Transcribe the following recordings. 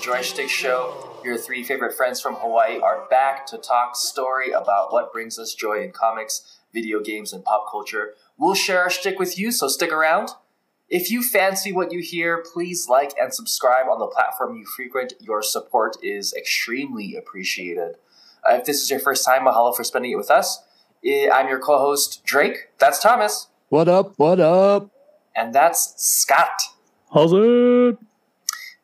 everyone? We are at the Joy Schtick Show. Your three favorite friends from Hawaii are back to talk story about what brings us joy in comics, video games, and pop culture. We'll share our shtick with you, so stick around. If you fancy what you hear, please like and subscribe on the platform you frequent. Your support is extremely appreciated. Uh, if this is your first time, mahalo for spending it with us. I- I'm your co-host Drake. That's Thomas, What up? What up? and that's Scott. How's it?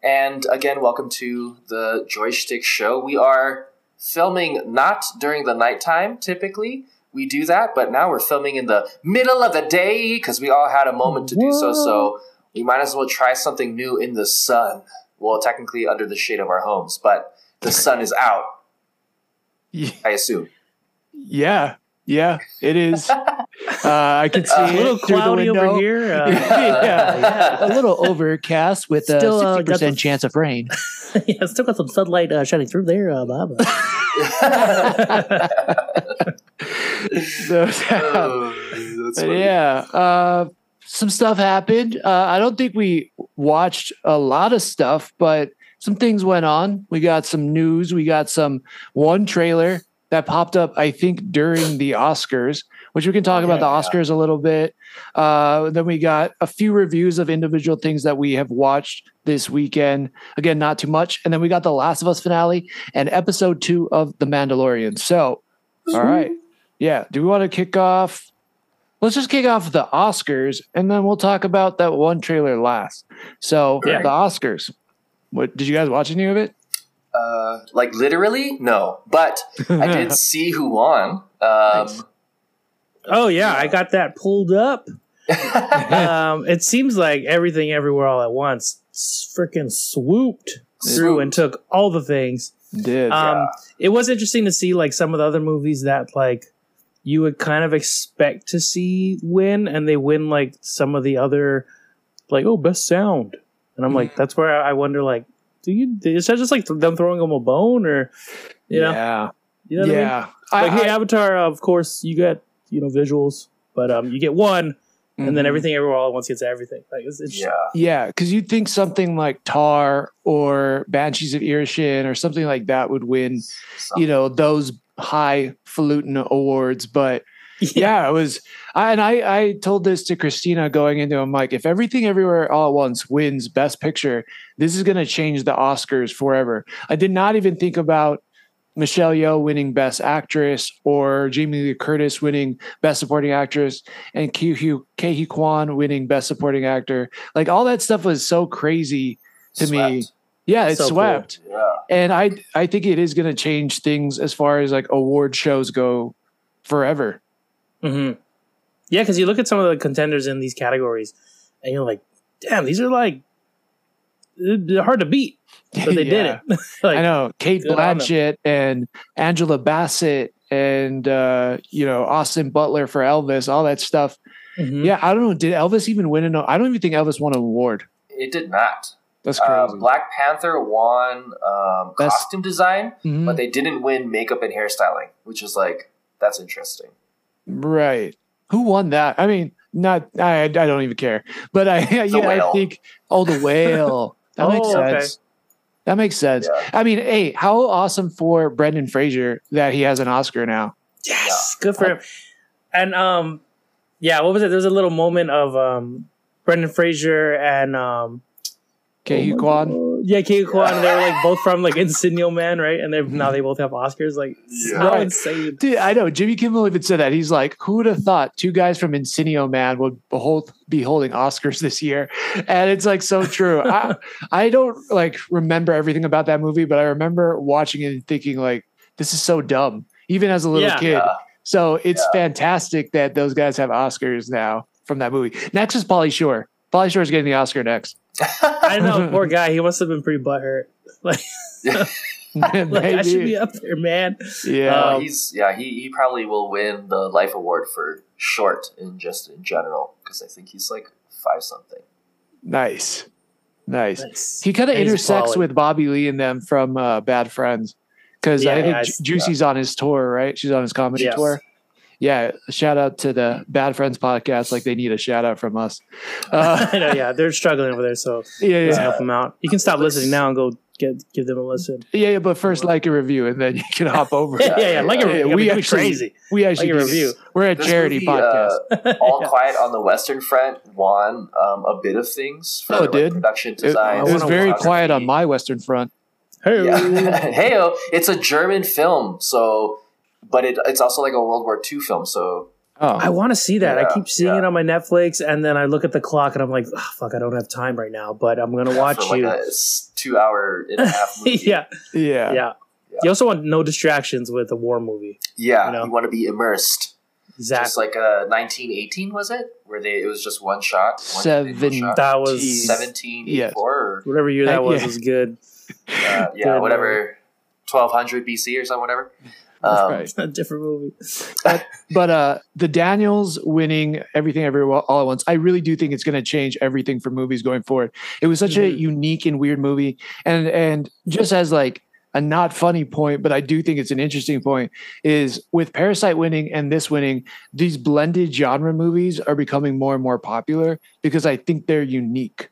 And again, welcome to the Joy Schtick Show. We are filming not during the nighttime, typically. We do that, but now we're filming in the middle of the day because we all had a moment to do so. So we might as well try something new in the sun. Well, technically under the shade of our homes, but the sun is out, I assume. yeah, yeah, it is. Uh, I can see Uh, A little through cloudy over here. Uh, yeah, a little overcast with a Still, uh, sixty got percent the- chance of rain. yeah, still got some sunlight uh, shining through there, uh, Bob. So, Oh, that's yeah, uh, some stuff happened. Uh, I don't think we watched a lot of stuff, but some things went on. We got some news. We got some one trailer that popped up, I think, during the Oscars, which we can talk about the Yeah. Oscars a little bit. Uh, then we got a few reviews of individual things that we have watched this weekend. Again, not too much. And then we got the Last of Us finale and episode two of The Mandalorian. So, all right. Yeah. Do we want to kick off? Let's just kick off the Oscars and then we'll talk about that one trailer last. So, Yeah. the Oscars. What did you guys watch any of it? Uh, like literally, no, but I did see who won. Um, oh yeah, I got that pulled up. um, it seems like everything, everywhere, all at once, freaking swooped through and took all the things. Did. Um, it was interesting to see like some of the other movies that like you would kind of expect to see win, and they win like some of the other like oh best sound, and I'm like that's where I wonder like do you is that just like them throwing them a bone or you know yeah. you know what I mean? yeah. Like I- hey I- Avatar, of course you get you know visuals, but um you get one, and then Mhm. everything everywhere all at once gets everything. Like it's, it's yeah. Yeah, because you'd think something like Tar or Banshees of Inisherin or something like that would win, you know, those highfalutin awards. But yeah, it was. I, and I, I told this to Christina going into. I'm like, if everything everywhere all at once wins Best Picture, this is going to change the Oscars forever. I did not even think about Michelle Yeoh winning Best Actress or Jamie Lee Curtis winning Best Supporting Actress and Ke Huy Quan winning Best Supporting Actor. Like all that stuff was so crazy to me. Yeah, it So cool. swept. Yeah. And I I think it is going to change things as far as like award shows go forever. hmm Yeah, because you look at some of the contenders in these categories, and you're like, "Damn, these are like they're hard to beat." But they Yeah. did it. like, I know Kate good. Blanchett and Angela Bassett and uh, you know Austin Butler for Elvis, all that stuff. mhm. Yeah, I don't know. Did Elvis even win an? I don't even think Elvis won an award. It did not. That's Uh, crazy. Black Panther won um, Best- costume design, Mhm. but they didn't win makeup and hairstyling, which is like that's interesting. Right. Who won that? I mean, not I. I don't even care. But I, yeah, I think. Oh, the whale. That makes sense. okay. Sense. That makes sense. Yeah. I mean, hey, how awesome for Brendan Fraser that he has an Oscar now. yes, good for him. And um, yeah, what was it? There was a little moment of um, Brendan Fraser and um, Okay, oh my Quan. God. Yeah, Ke Quan. They were like both from like Encino Man, right? And they now they both have Oscars. Like, Yeah. how Right. insane! Dude, I know Jimmy Kimmel even said that. He's like, who would have thought two guys from Encino Man would behold, be holding Oscars this year? And it's like so true. I, I don't like remember everything about that movie, but I remember watching it and thinking like, this is so dumb, even as a little Yeah. kid. Yeah. So it's Yeah. fantastic that those guys have Oscars now from that movie. Next is Pauly Shore. Pauly Shore is getting the Oscar next. I know, poor guy. He must have been pretty butthurt. Like, like I should be up there, man. Yeah. Um, he's yeah he, he probably will win the life award for short and just in general because I think he's like five something. nice. Nice. Nice. He kind of intersects quality. with Bobby Lee and them from uh, Bad Friends because Yeah, I think yeah, Ju- it's- Juicy's on his tour, right? She's on his comedy Yes. tour. Yeah, shout out to the Bad Friends podcast. Like they need a shout out from us. Uh, I know, yeah, they're struggling over there, so yeah, yeah, help them out. You can stop listening now and go get give them a listen. yeah, yeah. But first, like a review, and then you can hop over. yeah, yeah, like a review. we we actually- crazy. We actually Like a review. We're a This charity movie, podcast. uh, All Quiet on the Western Front won um, a bit of things for Oh, it like, did? production It, design. it was very quiet on my Western Front. Hey, Yeah. Heyo, it's a German film, so but it, it's also like a World War II film. So Oh, I want to see that. I keep seeing yeah. it on my Netflix, and then I look at the clock and I'm like, oh, "Fuck, I don't have time right now." But I'm gonna watch for like you. a s- two-hour and a half movie. yeah, yeah. yeah, Yeah. You also want no distractions with a war movie. yeah, You know? you want to be immersed, Exactly. just like uh, 1918 was it, where they it was just one shot, one Seven- shot? that was 1784 or whatever year that Uh, was yeah. was good. uh, yeah, Good whatever, 1200 BC or something, whatever. Um, Right. a different movie. But uh, the Daniels winning everything everywhere all at once, I really do think it's going to change everything for movies going forward. It was such a Mhm. unique and weird movie, and and just as like a not funny point, but I do think it's an interesting point is with Parasite winning and this winning, these blended genre movies are becoming more and more popular because I think they're unique.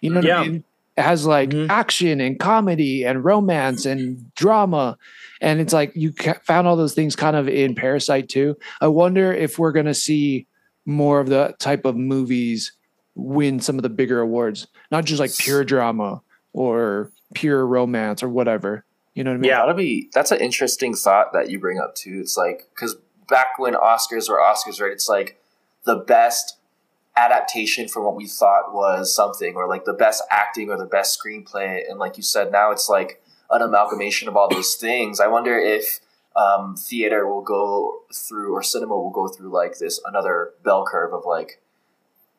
You know what Yeah. I mean? It has like Mhm. action and comedy and romance and drama. And it's like you found all those things kind of in Parasite too. I wonder if we're going to see more of the type of movies win some of the bigger awards, not just like pure drama or pure romance or whatever. You know what I mean? Yeah. That'll be that's an interesting thought that you bring up too. It's like because back when Oscars were Oscars, right? It's like the best adaptation from what we thought was something, or like the best acting or the best screenplay. And like you said, now it's like an amalgamation of all those things. I wonder if um, theater will go through or cinema will go through like this another bell curve of like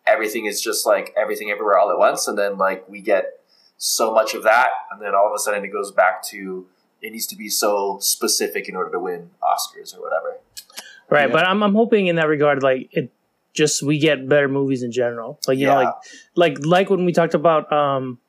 everything is just like everything everywhere all at once, and then like we get so much of that, and then all of a sudden it goes back to it needs to be so specific in order to win Oscars or whatever. Right, Yeah. but I'm I'm hoping in that regard, like it just we get better movies in general. Like you know, like like like when we talked about um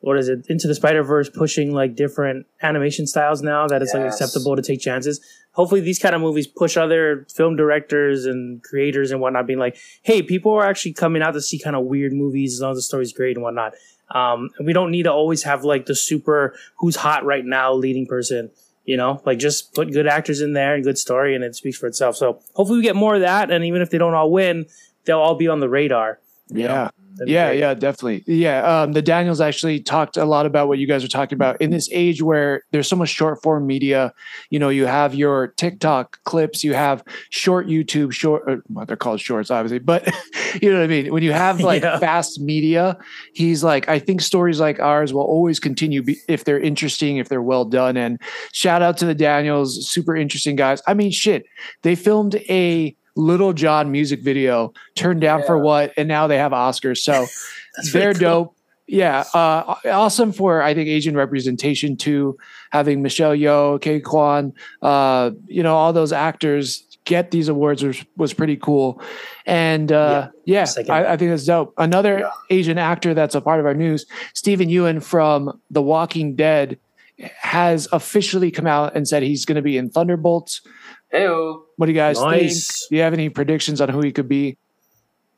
what is it? Into the spider verse pushing like different animation styles now that it's like acceptable to take chances. Hopefully these kind of movies push other film directors and creators and whatnot being like hey people are actually coming out to see kind of weird movies as long as the story's great and whatnot. Um and we don't need to always have like the super who's hot right now leading person you know like just put good actors in there and good story and it speaks for itself. So hopefully we get more of that and even if they don't all win they'll all be on the radar you know? Yeah. Yeah, great. yeah, definitely. Yeah, um, the Daniels actually talked a lot about what you guys are talking about in this age where there's so much short form media. You know, you have your TikTok clips, you have short YouTube short. Or, well, they're called shorts, obviously, but you know what I mean. When you have like Yeah. fast media, he's like, I think stories like ours will always continue be, if they're interesting, if they're well done. And shout out to the Daniels, super interesting guys. I mean, shit, they filmed a. Lil Jon music video turned down for what, and now they have Oscars. So they're cool. dope. Yeah, uh, awesome for I think Asian representation too. Having Michelle Yeoh, Ke Quan, uh, you know, all those actors get these awards was, was pretty cool. And uh, yeah, second I. I think that's dope. Another Yeah. Asian actor that's a part of our news, Steven Yeun from The Walking Dead, has officially come out and said he's going to be in Thunderbolts. Hey, What do you guys Nice. think? Do you have any predictions on who he could be?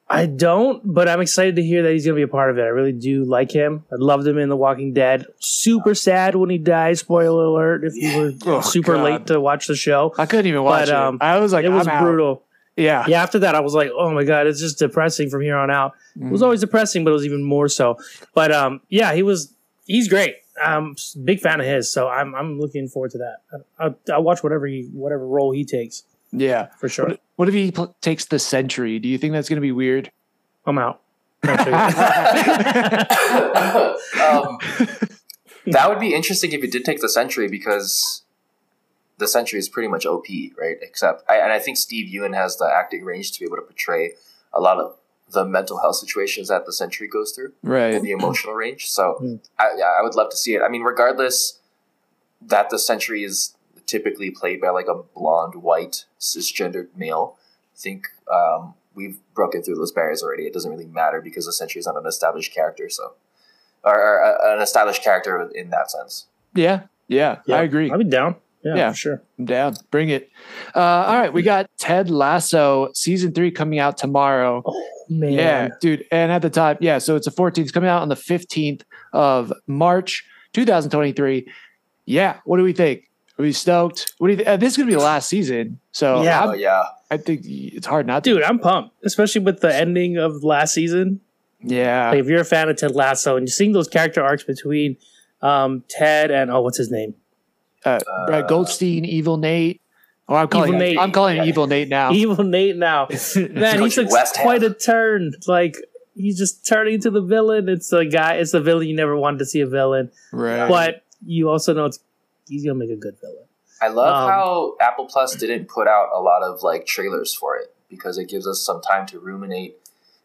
I don't, but I'm excited to hear that he's going to be a part of it. I really do like him. I loved him in The Walking Dead. Super sad when he dies. Spoiler alert! If you were Oh, super God. late to watch the show, I couldn't even watch But, um, it. I was like, it was I'm out. brutal. Yeah. Yeah, after that, I was like, oh my god, it's just depressing from here on out. It was Mm. always depressing, but it was even more so. But um, yeah, he was. He's great. I'm s- big fan of his, so I'm I'm looking forward to that. I, I'll, I'll watch whatever he whatever role he takes Yeah. for sure. What, what if he pl- takes the Sentry? Do you think that's going to be weird? I'm out. um, that would be interesting if he did take the Sentry because the Sentry is pretty much OP, right? Except, I, and I think Steve Yeun has the acting range to be able to portray a lot of the mental health situations that the Sentry goes through right. and the emotional range. So, Mm. I, yeah, I would love to see it. I mean, regardless that the Sentry is typically played by like a blonde, white, cisgendered male, I think um, we've broken through those barriers already. It doesn't really matter because the Sentry is not an established character, so or, or uh, an established character in that sense. Yeah. Yeah. Yeah, I agree. I'll be down. Yeah, Yeah. for sure. I'm down. Bring it. Uh, all right, we got Ted Lasso season three coming out tomorrow. Oh man. Yeah, dude. And at the time, yeah, so it's the 14th. It's coming out on the 15th of March, 2023. Yeah, what do we think? Are we stoked? What do you think? Uh, this is gonna be the last season, so Yeah. I'm- Oh yeah. I think it's hard not to. Dude, I'm pumped, especially with the ending of last season. Yeah, Like, if you're a fan of Ted Lasso and you're seeing those character arcs between um, Ted and oh, what's his name? uh, Brett Goldstein, Evil Nate. Oh, I'm calling Evil him, Nate. I'm calling him Evil Nate now. Evil Nate. Now, man, he coaching took West Ham. quite a turn. Like he's just turning into the villain. It's a guy. It's a villain you never wanted to see a villain, right. but you also know it's he's gonna make a good villain. I love Um, how Apple Plus didn't put out a lot of like trailers for it because it gives us some time to ruminate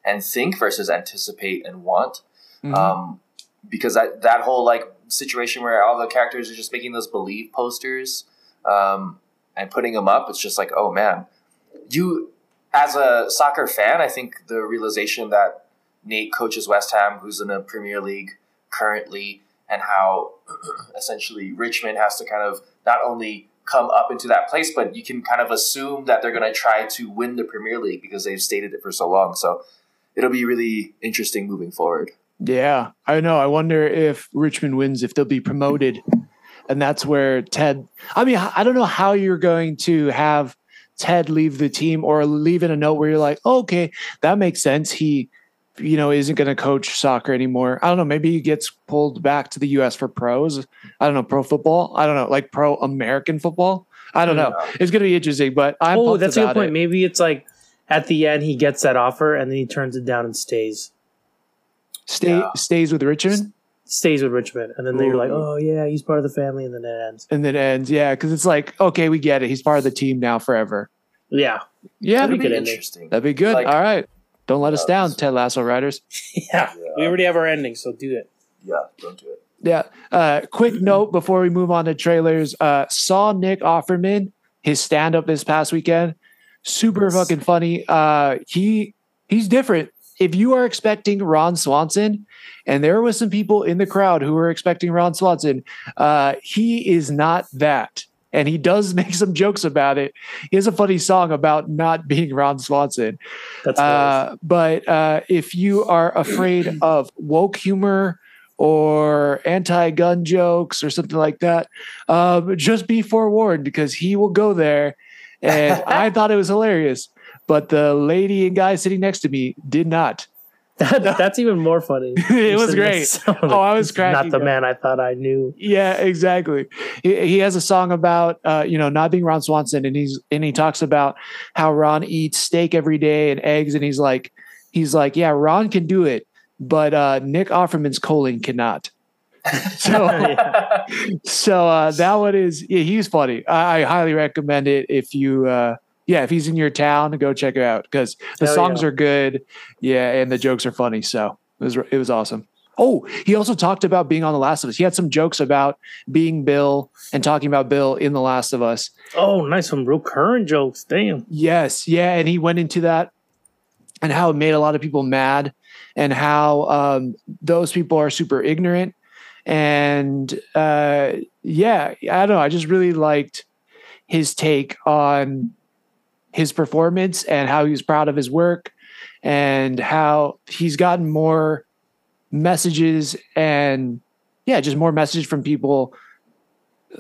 and think versus anticipate and want. Mhm. Um, because that that whole like situation where all the characters are just making those believe posters um, and putting them up, it's just like, oh man, you as a soccer fan, I think the realization that Nate coaches West Ham, who's in the Premier League currently, and how essentially Richmond has to kind of not only come up into that place, but you can kind of assume that they're going to try to win the Premier League because they've stated it for so long. So it'll be really interesting moving forward. Yeah, I know. I wonder if Richmond wins, if they'll be promoted. And that's where Ted, I mean, I don't know how you're going to have Ted leave the team or leave in a note where you're like, oh, okay, that makes sense. He, you know, isn't going to coach soccer anymore. I don't know. Maybe he gets pulled back to the US for pros. I don't know, pro football. I don't know, like pro American football. I don't know. It's going to be interesting, but I'm oh, that's a good point. it. Maybe it's like at the end he gets that offer and then he turns it down and stays. Stay, Yeah. Stays with Richmond. Stays with Richmond, and then they're like, "Oh yeah, he's part of the family," and then it ends. And then ends. Yeah, because it's like, okay, we get it. He's part of the team now forever. Yeah, Yeah, That'd That'd be be good interesting. That'd be good. Like- All right. Don't let us down, Ted Lasso Riders. yeah. We already have our ending, so do it. Yeah, don't do it. Yeah. Uh, quick note before we move on to trailers. Uh, saw Nick Offerman, his stand up this past weekend. Super Yes. fucking funny. Uh, he he's different. If you are expecting Ron Swanson, and there was some people in the crowd who were expecting Ron Swanson, uh, he is not that. And he does make some jokes about it. He has a funny song about not being Ron Swanson. That's. Uh, but uh, if you are afraid of woke humor or anti-gun jokes or something like that, um, just be forewarned because he will go there. And I thought it was hilarious, but the lady and guy sitting next to me did not. That, that's even more funny. It was great. Oh, I was Not the up. man I thought I knew. Yeah, exactly. He, he has a song about uh, you know not being Ron Swanson, and he's and he talks about how Ron eats steak every day and eggs, and he's like he's like yeah, Ron can do it, but uh, Nick Offerman's colon cannot. So Yeah. so uh, that one is yeah, he's funny. I, I highly recommend it if you. Uh, yeah, if he's in your town, go check it out because the Hell songs yeah. are good. Yeah, and the jokes are funny. So it was it was awesome. Oh, he also talked about being on The Last of Us. He had some jokes about being Bill and talking about Bill in The Last of Us. Oh, nice. Some real current jokes. Damn. Yes, yeah, and he went into that and how it made a lot of people mad and how um, those people are super ignorant. And uh, yeah, I don't know. I just really liked his take on his performance and how he was proud of his work and how he's gotten more messages and yeah, just more message from people.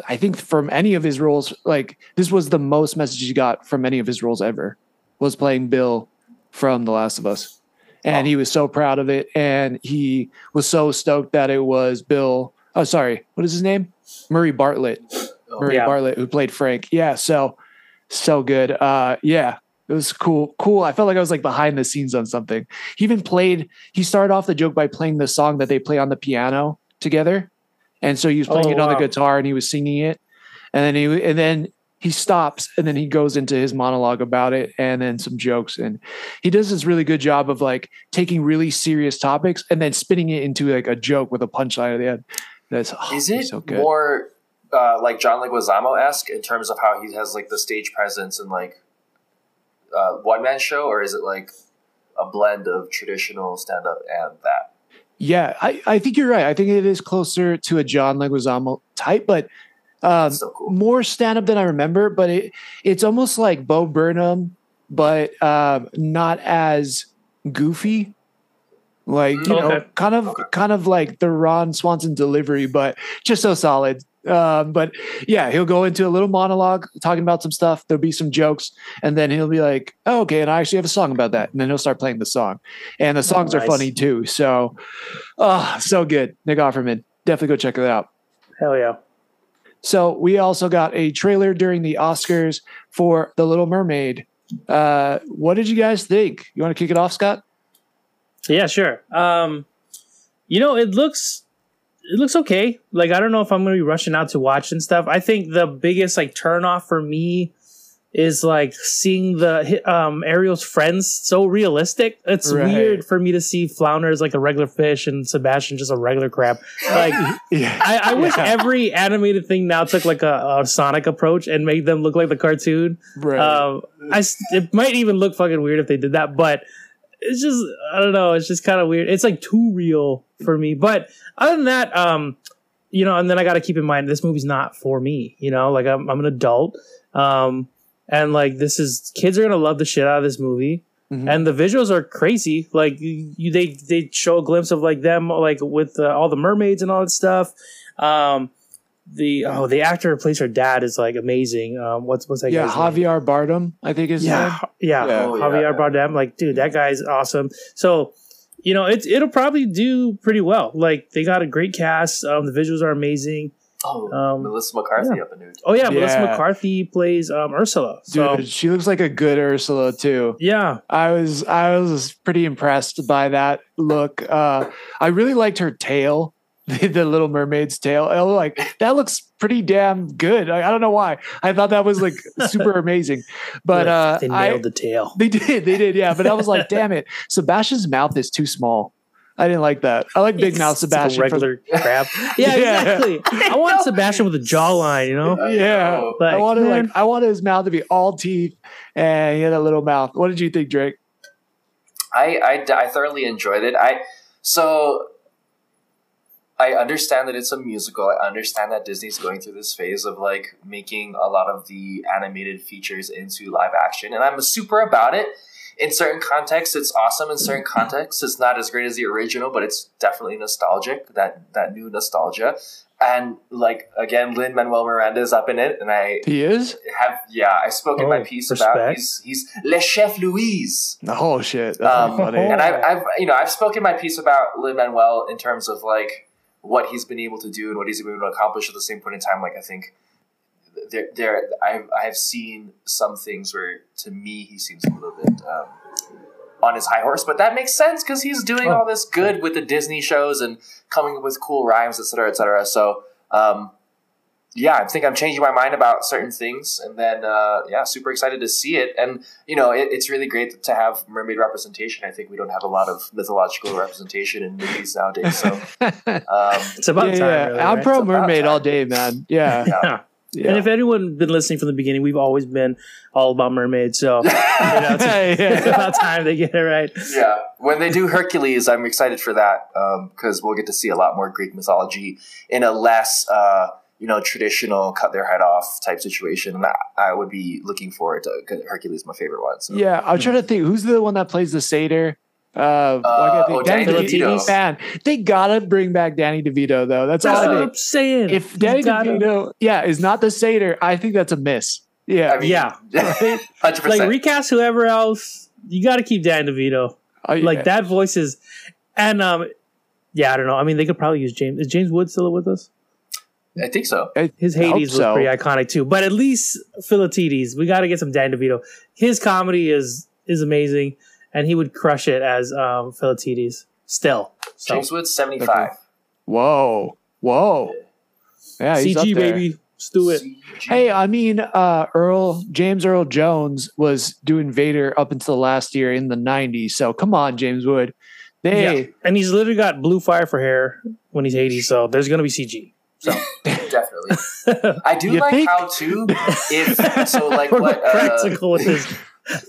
I think from any of his roles, like this was the most message he got from any of his roles ever was playing Bill from The Last of Us. And he was so proud of it. And he was so stoked that it was Bill. Oh, sorry. What is his name? Murray Bartlett. Oh, Murray yeah. Bartlett, who played Frank. Yeah. So, so good. Uh, yeah. It was cool. Cool. I felt like I was like behind the scenes on something. He even played, he started off the joke by playing the song that they play on the piano together. And so he was playing Oh, it on the guitar and he was singing it. And then he, and then he stops and then he goes into his monologue about it and then some jokes. And he does this really good job of like taking really serious topics and then spinning it into like a joke with a punchline at the end. That's oh, Is it so good. more uh, like John Leguizamo esque in terms of how he has like the stage presence and like uh, one man show, or is it like a blend of traditional stand up and that? Yeah, I, I think you're right. I think it is closer to a John Leguizamo type, but Um, so cool. more stand up than I remember, but it it's almost like Bo Burnham, but um, not as goofy. Like you know, kind of Okay. kind of like the Ron Swanson delivery, but just so solid. Um, but yeah, he'll go into a little monologue talking about some stuff. There'll be some jokes, and then he'll be like, oh, "Okay," and I actually have a song about that, and then he'll start playing the song, and the songs are nice. funny too. So, oh, so good, Nick Offerman. Definitely go check it out. Hell yeah. So we also got a trailer during the Oscars for The Little Mermaid. Uh, what did you guys think? You want to kick it off, Scott? Yeah, sure. Um, you know, it looks it looks okay. Like I don't know if I'm gonna be rushing out to watch and stuff. I think the biggest like turn off for me is like seeing the um Ariel's friends so realistic. It's Right. weird for me to see Flounder as like a regular fish and Sebastian just a regular crab. Like Yeah. I, I wish Yeah. every animated thing now took like a, a Sonic approach and made them look like the cartoon. Right. Um, I it might even look fucking weird if they did that, but it's just I don't know. It's just kind of weird. It's like too real for me. But other than that, um, you know, and then I got to keep in mind this movie's not for me. You know, like I'm I'm an adult, um, and like this is kids are gonna love the shit out of this movie. Mhm. And the visuals are crazy. Like you, they they show a glimpse of like them like with uh, all the mermaids and all that stuff. Um, the oh the actor who plays her dad is like amazing. Um, what's what's that? yeah, guy's name? Javier Bardem, I think is Yeah, yeah, Yeah. Oh, Javier yeah. Bardem. Like, dude, that guy's awesome. So, you know, it's it'll probably do pretty well. Like, they got a great cast. Um, the visuals are amazing. Oh, Um, Melissa McCarthy up in new. Oh yeah, Melissa McCarthy plays um Ursula. So Dude, she looks like a good Ursula too. yeah, I was I was pretty impressed by that look. Uh, I really liked her tail, the, the Little Mermaid's tail. I was like that looks pretty damn good. I, I don't know why. I thought that was like super amazing, but uh, they I, nailed the tail. They did, they did, yeah. But I was like, damn it, Sebastian's mouth is too small. I didn't like that. I like big mouth It's like a Sebastian. from- regular crab. Yeah, Yeah. exactly. I want Sebastian with a jawline. You know. yeah, Oh. I wanted man. like I wanted his mouth to be all teeth, and he had a little mouth. What did you think, Drake? I, I, I thoroughly enjoyed it. I so I understand that it's a musical. I understand that Disney's going through this phase of like making a lot of the animated features into live action, and I'm super about it. In certain contexts, it's awesome. In certain contexts, it's not as great as the original, but it's definitely nostalgic. That that new nostalgia, and like again, Lin Manuel Miranda is up in it, and I He is. have yeah, I spoke in my Oh, piece about he's he's Le Chef Louise. Oh shit, that's Um, funny. and I've, I've you know I've spoken my piece about Lin Manuel in terms of like what he's been able to do and what he's been able to accomplish at the same point in time. Like I think there there I've I have seen some things where to me he seems a little bit um, on his high horse, but that makes sense because he's doing Oh. all this good with the Disney shows and coming up with cool rhymes, et cetera, et cetera. So. Um, yeah, I think I'm changing my mind about certain things, and then uh, yeah, super excited to see it. And you know, it, it's really great to have mermaid representation. I think we don't have a lot of mythological representation in movies nowadays. So um, It's about yeah, time. yeah. really, I'm right? pro It's mermaid all day, man. Yeah, Yeah. yeah. And if anyone been listening from the beginning, we've always been all about mermaids. So you know, it's, it's about time they get it right. yeah, when they do Hercules, I'm excited for that because we'll get to see a lot more Greek mythology in a less. Uh, you know, traditional cut their head off type situation, and I, I would be looking forward to Hercules. My favorite one. So. yeah, I'm trying to think who's the one that plays the satyr. Uh, why can't I think- oh, Danny DeVito. Man, they gotta bring back Danny DeVito though. That's all That's I what think. I'm saying. If Danny gotta- DeVito, yeah, is not the satyr, I think that's a miss. Yeah, I mean, Yeah. hundred like recast whoever else, you got to keep Danny DeVito. Oh, yeah. Like that voice is, and um, yeah, I don't know. I mean, they could probably use James. Is James Wood still with us? I think so. I His Hades was so. pretty iconic too. But at least Philatides, we got to get some Dan DeVito. His comedy is is amazing, and he would crush it as um Philatides. Still, so James Wood, seventy five. Whoa, whoa, yeah, he's up CG there. baby, let's do it. Hey, I mean, uh, Earl James Earl Jones was doing Vader up until the last year in the '90s. So come on, James Wood. Yeah, and he's literally got blue fire for hair when he's Hades. So there's gonna be CG. So definitely. I do You like think? how too if so like what uh, practical with his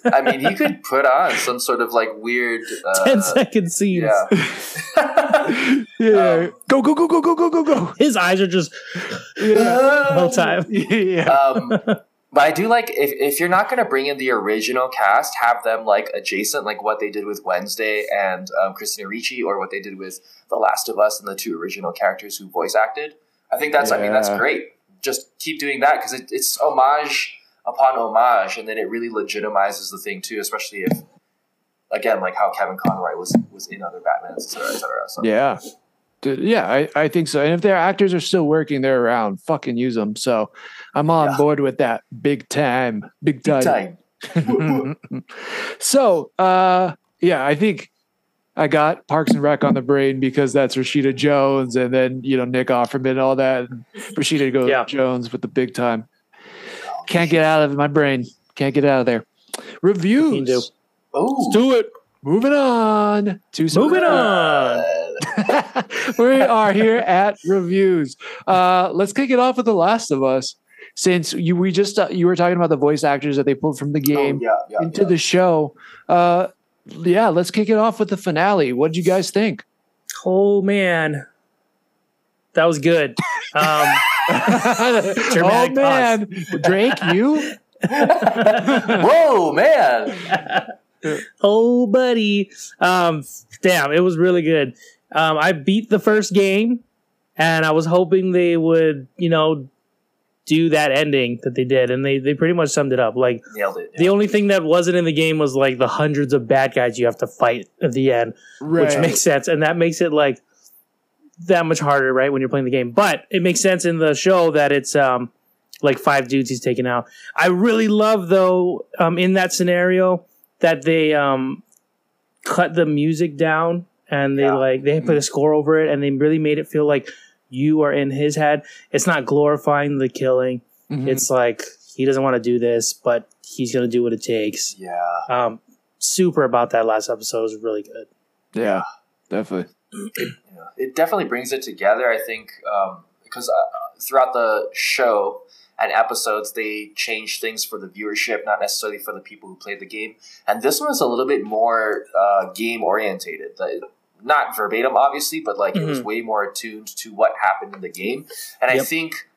I mean he could put on some sort of like weird uh, 10 second scenes. yeah Yeah. Um, go, go, go, go, go, go, go, go. His eyes are just Yeah. the whole time. yeah. um, but I do like if, if you're not going to bring in the original cast, have them like adjacent, like what they did with Wednesday and um, Christina Ricci, or what they did with The Last of Us and the two original characters who voice acted. I think that's, I mean, that's great. Just keep doing that because it, it's homage upon homage, and then it really legitimizes the thing too, especially if, again, like how Kevin Conroy was was in other Batmans, et cetera, et cetera. So Yeah. Yeah, I, I think so. And if their actors are still working, they're around. Fucking use them. So I'm on Yeah. board with that. Big time. Big big time. time. so uh yeah, I think I got Parks and Rec on the brain because that's Rashida Jones and then, you know, Nick Offerman and all that. And Rashida goes Yeah. Jones with the big time. Can't get out of my brain. Can't get out of there. Reviews. Can do. Oh, Do it. Moving on to some Moving on. we are here at reviews. Uh, let's kick it off with The Last of Us. Since you we just uh, you were talking about the voice actors that they pulled from the Oh, game yeah, yeah, into yeah. the show. Uh, yeah, let's kick it off with the finale. What did you guys think? Oh man, that was good. Um, oh Dramatic man, Drake, you Whoa, man! oh buddy, um, damn, it was really good. Um, I beat the first game, and I was hoping they would, you know, do that ending that they did, and they they pretty much summed it up. Like Nailed it. the only thing that wasn't in the game was like the hundreds of bad guys you have to fight at the end. which makes sense, and that makes it like that much harder, right, when you're playing the game. But it makes sense in the show that it's um like five dudes he's taken out. I really love though um in that scenario that they um cut the music down and they Yeah. like they put a score over it and they really made it feel like you are in his head. It's not glorifying the killing. Mhm. It's like he doesn't want to do this, but he's gonna do what it takes. Yeah. Um super about that last episode was really good. yeah, definitely. Yeah. It definitely brings it together, I think, um, because uh, throughout the show and episodes, they change things for the viewership, not necessarily for the people who play the game. And this one was a little bit more uh, game orientated. Not verbatim, obviously, but like it was way more attuned to what happened in the game. And I think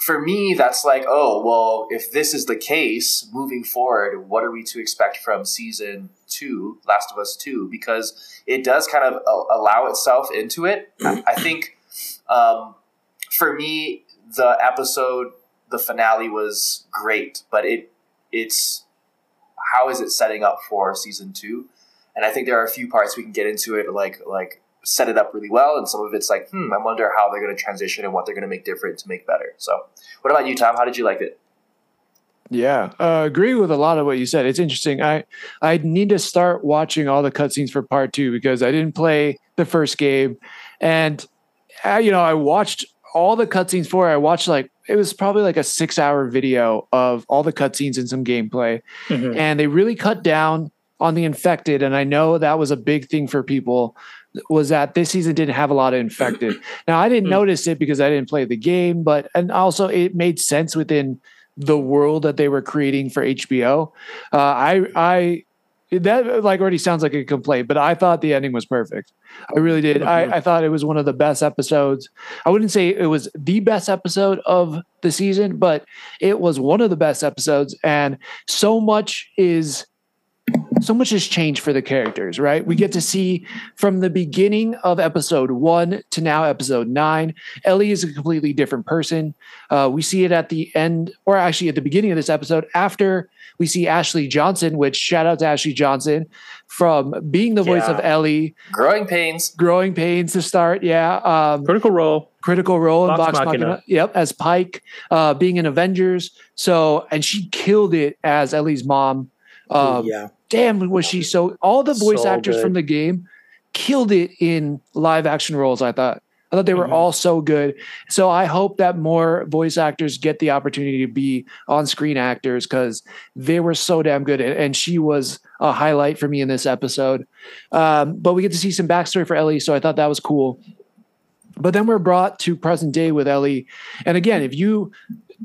for me, that's like, oh, well, if this is the case moving forward, what are we to expect from season two, Last of Us 2? Because it does kind of a- allow itself into it. I I think um, for me, the episode, the finale was great, but it it's how is it setting up for season two? And I think there are a few parts we can get into it, like like set it up really well, and some of it's like, hmm, I wonder how they're going to transition and what they're going to make different to make better. So, what about you, Tom? How did you like it? Yeah, uh, agree with a lot of what you said. It's interesting. I I need to start watching all the cutscenes for part two because I didn't play the first game, and uh, you know I watched all the cutscenes for. it. I watched like it was probably like a six hour video of all the cutscenes and some gameplay, Mhm. and they really cut down on the infected. And I know that was a big thing for people was that this season didn't have a lot of infected. now I didn't Mm. notice it because I didn't play the game, but and also it made sense within the world that they were creating for HBO. Uh, I I that like already sounds like a complaint, but I thought the ending was perfect. I really did. I, I thought it was one of the best episodes. I wouldn't say it was the best episode of the season, but it was one of the best episodes. And so much is so much has changed for the characters, right? We get to see from the beginning of episode one to now episode nine, Ellie is a completely different person. Uh, we see it at the end, or actually at the beginning of this episode, after we see Ashley Johnson, which shout out to Ashley Johnson from being the voice Yeah. of Ellie, Growing pains. growing pains to start. Yeah. Um, Critical Role. critical role in Vox Vox Machina. Machina. Yep, as Pike, uh, being in Avengers. So, and she killed it as Ellie's mom. Um, yeah. Damn, was she so? All the voice So actors good. from the game killed it in live action roles. I thought. I thought they were Mhm. all so good. So I hope that more voice actors get the opportunity to be on screen actors because they were so damn good. And and she was a highlight for me in this episode. Um, but we get to see some backstory for Ellie. So I thought that was cool. But then we're brought to present day with Ellie. And again, if you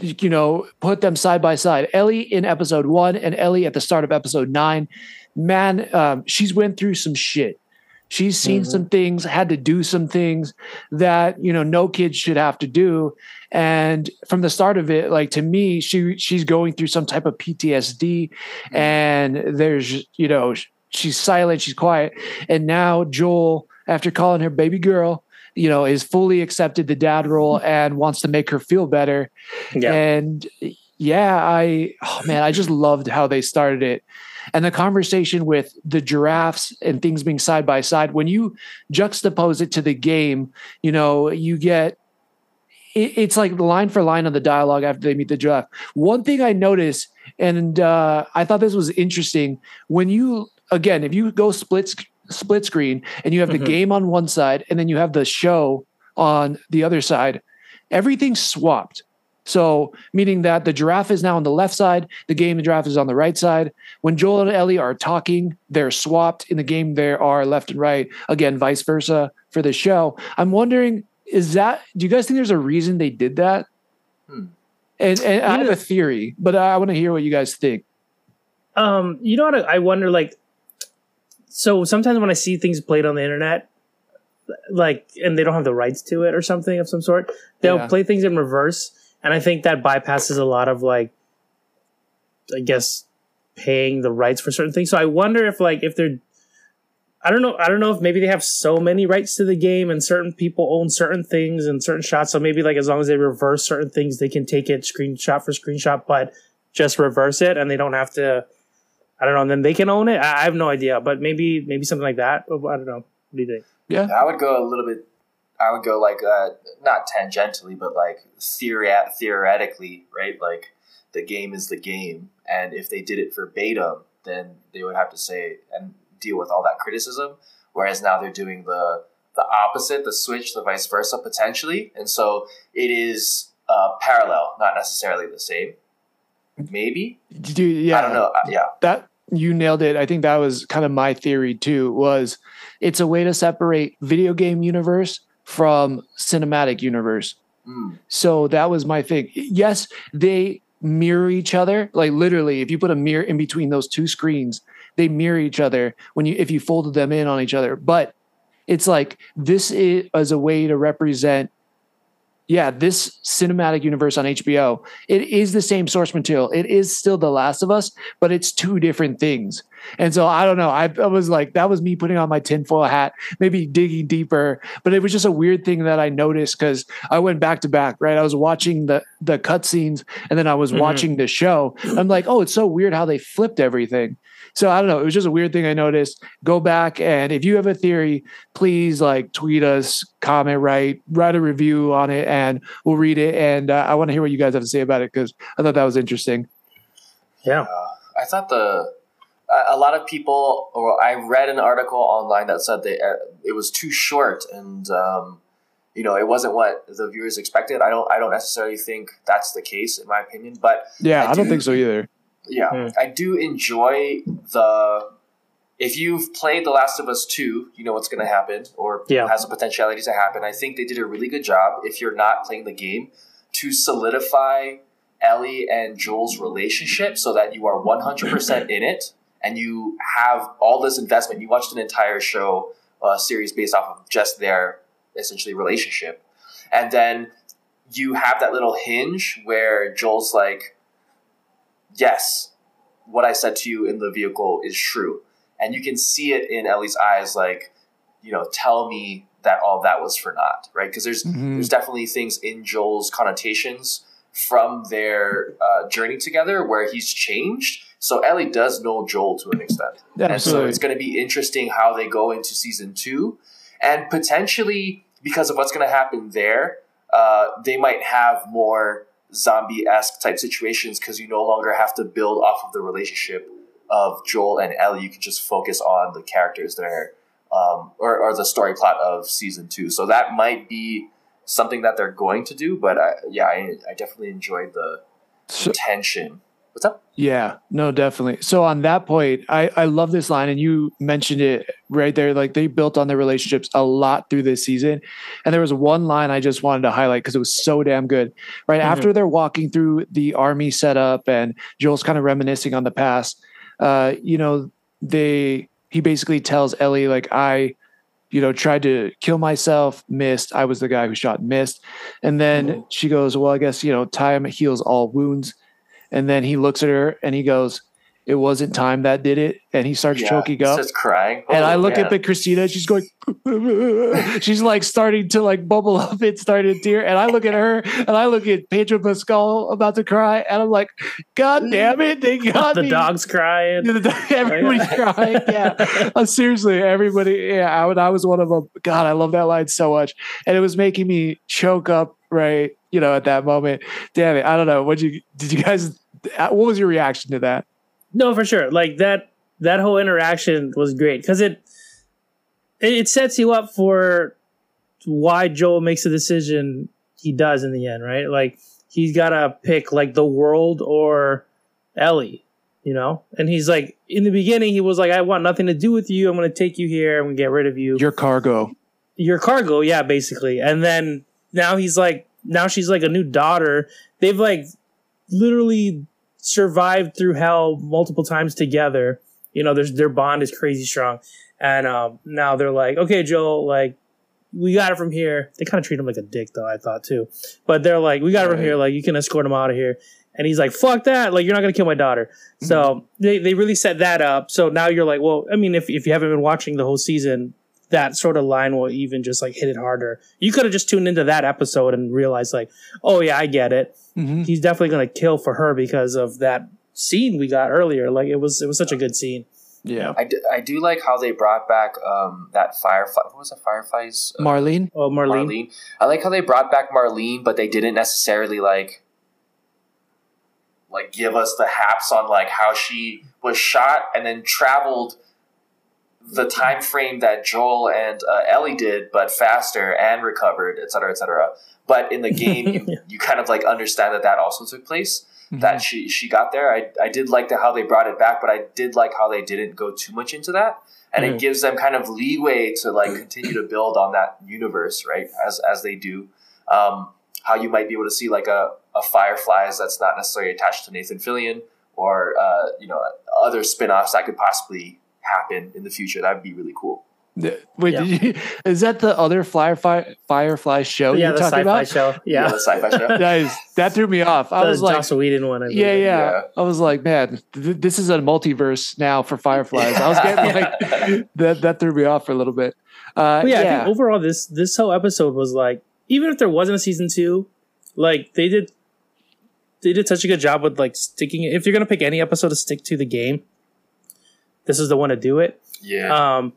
you know put them side by side, Ellie in episode one and Ellie at the start of episode nine, man, um, she's went through some shit. She's seen mm-hmm. some things, had to do some things that, you know, no kid should have to do. And from the start of it, like to me, she she's going through some type of PTSD mm-hmm. and there's, you know, she's silent, she's quiet. And now Joel, after calling her baby girl, you know, is fully accepted the dad role and wants to make her feel better. Yeah. And yeah, I oh man, I just loved how they started it. And the conversation with the giraffes and things being side by side, when you juxtapose it to the game, you know, you get it's like line for line on the dialogue after they meet the giraffe. One thing I noticed, and uh, I thought this was interesting, when you again, if you go split split screen and you have the mm-hmm. game on one side and then you have the show on the other side, everything's swapped. So, meaning that the giraffe is now on the left side, the game, the giraffe is on the right side. When Joel and Ellie are talking, they're swapped. In the game, they are left and right. Again, vice versa for the show. I'm wondering, is that, do you guys think there's a reason they did that? Hmm. And, and I have a theory, but I want to hear what you guys think. Um, you know what? I wonder, like, so sometimes when I see things played on the internet, like and they don't have the rights to it or something of some sort, they'll yeah. play things in reverse, and I think that bypasses a lot of like, I guess, paying the rights for certain things. So I wonder if like if they're I don't know. I don't know if maybe they have so many rights to the game and certain people own certain things and certain shots. So maybe like as long as they reverse certain things, they can take it screenshot for screenshot, but just reverse it and they don't have to I don't know. And then they can own it. I, have no idea, but maybe maybe something like that. I don't know. What do you think? Yeah, I would go a little bit. I would go like uh, not tangentially, but like theoret- theoretically, right? Like the game is the game, and if they did it verbatim, then they would have to say and deal with all that criticism. Whereas now they're doing the the opposite, the switch, the vice versa potentially, and so it is uh, parallel, not necessarily the same maybe. Dude, yeah, I don't know. Uh, yeah, that you nailed it. I think that was kind of my theory too. Was it's a way to separate video game universe from cinematic universe. Mm. So that was my thing. Yes, they mirror each other. Like literally, if you put a mirror in between those two screens, they mirror each other when you if you folded them in on each other. But it's like this is as a way to represent yeah, this cinematic universe on HBO, it is the same source material. It is still The Last of Us, but it's two different things. And so I don't know. I, I, was like, that was me putting on my tinfoil hat, maybe digging deeper. But it was just a weird thing that I noticed because I went back to back, right? I was watching the the cutscenes and then I was mm-hmm. watching the show. I'm like, oh, it's so weird how they flipped everything. So I don't know. It was just a weird thing I noticed. Go back and if you have a theory, please like tweet us, comment, write, write a review on it, and we'll read it. And uh, I want to hear what you guys have to say about it because I thought that was interesting. Yeah, uh, I thought the a lot of people, or I read an article online that said that uh, it was too short and. Um, you know, it wasn't what the viewers expected. I don't, I don't necessarily think that's the case, in my opinion. But yeah, I, I don't think so either yeah, mm. I do enjoy the. If you've played The Last of Us 2, you know what's going to happen or yeah. has the potentiality to happen. I think they did a really good job, if you're not playing the game, to solidify Ellie and Joel's relationship so that you are 100% in it and you have all this investment. You watched an entire show, uh, series based off of just their essentially relationship. And then you have that little hinge where Joel's like, yes, what I said to you in the vehicle is true. And you can see it in Ellie's eyes, like, you know, tell me that all that was for naught, right? Because there's mm-hmm. there's definitely things in Joel's connotations from their uh, journey together where he's changed. So Ellie does know Joel to an extent, yeah, and so it's going to be interesting how they go into season two, and potentially because of what's going to happen there, uh, they might have more zombie esque type situations because you no longer have to build off of the relationship of Joel and Ellie. You can just focus on the characters there, um, or, or the story plot of season two. So that might be something that they're going to do. But I, yeah, I, I definitely enjoyed the so, tension What's up? Yeah, no, definitely. So on that point, I I love this line, and you mentioned it right there. Like they built on their relationships a lot through this season, and there was one line I just wanted to highlight because it was so damn good. Right mm-hmm. after they're walking through the army setup, and Joel's kind of reminiscing on the past. Uh, you know, they he basically tells Ellie like I you know, tried to kill myself, missed. I was the guy who shot and missed. And then Mhm. she goes, Well, I guess, you know, time heals all wounds. And then he looks at her and he goes, It wasn't time that did it. And he starts Yeah, choking up. Starts crying. and Oh, I look man. up at Christina and she's going, she's like starting to like bubble up and starting to tear. And I look at her and I look at Pedro Pascal about to cry. And I'm like, God damn it. They got the me. dog's crying. Yeah, the dog- Everybody's crying. Yeah. Uh, seriously, everybody. Yeah. I, would- I was one of them. God, I love that line so much. And it was making me choke up right, you know, at that moment. Damn it. I don't know. What you, did you guys, uh, what was your reaction to that? No, for sure. Like that that whole interaction was great because it it it sets you up for why Joel makes the decision he does in the end, right? Like he's got to pick like the world or Ellie, you know? And he's like in the beginning he was like I want nothing to do with you. I'm going to take you here. I'm going to get rid of you. Your cargo. your cargo, yeah, basically. And then now he's like, now she's like a new daughter. They've like literally survived through hell multiple times together. You know, there's their bond is crazy strong. And um, now they're like, okay, Joel, like we got it from here. They kind of treat him like a dick, though. I thought too, but they're like, we got it from Right. here. Like you can escort him out of here. And he's like, fuck that. Like, you're not going to kill my daughter. So they, they really set that up. So now you're like, well, I mean, if, if you haven't been watching the whole season, that sort of line will even just like hit it harder. You could have just tuned into that episode and realized, like, oh, yeah, I get it. Mhm. He's definitely going to kill for her because of that scene we got earlier. Like, it was, it was such a good scene. Yeah. I do, I do like how they brought back um, that firefly. What was the fireflies? Uh, Marlene? Oh, Marlene. Marlene. I like how they brought back Marlene, but they didn't necessarily like like give us the haps on like how she was shot and then traveled the time frame that Joel and uh, Ellie did, but faster and recovered, et cetera, et cetera. But in the game, you, you kind of like understand that that also took place. Mm-hmm. That she she got there. I I did like the how they brought it back, but I did like how they didn't go too much into that, and Mm. it gives them kind of leeway to like continue to build on that universe, right? As as they do, um, how you might be able to see like a a Fireflies that's not necessarily attached to Nathan Fillion, or uh, you know other spin-offs that could possibly happen in the future. That'd be really cool. The- Wait, Yeah. did you, is that the other Firefly Firefly show yeah, you're the talking sci-fi about? show. Yeah. the sci-fi show. Guys, that threw me off. I the was like, Joss Whedon one. I yeah, believe. yeah, Yeah. I was like, man, th- this is a multiverse now for Fireflies. I was getting like that. That threw me off for a little bit. Uh, yeah, yeah, I think overall this this whole episode was like even if there wasn't a season two, like they did they did such a good job with like sticking. If you're gonna pick any episode to stick to the game, this is the one to do it. yeah. Um,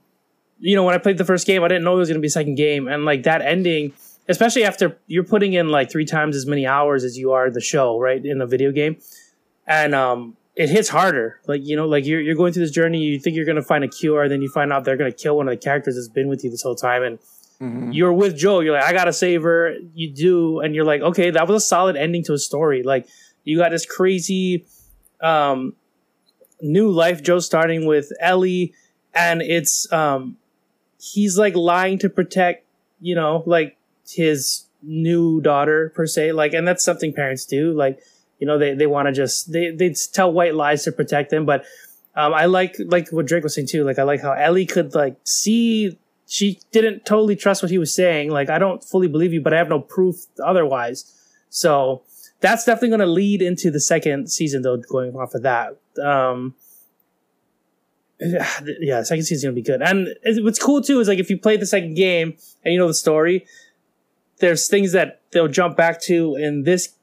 you know, when I played the first game, I didn't know there was gonna be a second game, and like that ending, especially after you're putting in like three times as many hours as you are in the show, right, in the video game, and um, it hits harder. Like you know, like you're you're going through this journey, you think you're gonna find a cure, and then you find out they're gonna kill one of the characters that's been with you this whole time, and Mhm. you're with Joe. You're like, I gotta save her. You do, and you're like, okay, that was a solid ending to a story. Like, you got this crazy um, new life Joe starting with Ellie, and it's um, he's like lying to protect, you know, like his new daughter per se. Like, and that's something parents do. Like, you know, they they want to just they they tell white lies to protect them, but. Um, I like like what Drake was saying too. Like I like how Ellie could like see she didn't totally trust what he was saying. Like, I don't fully believe you, but I have no proof otherwise. So that's definitely going to lead into the second season, though, going off of that. Um, yeah, second season's going to be good. And what's cool, too, is like if you play the second game and you know the story, there's things that they'll jump back to in this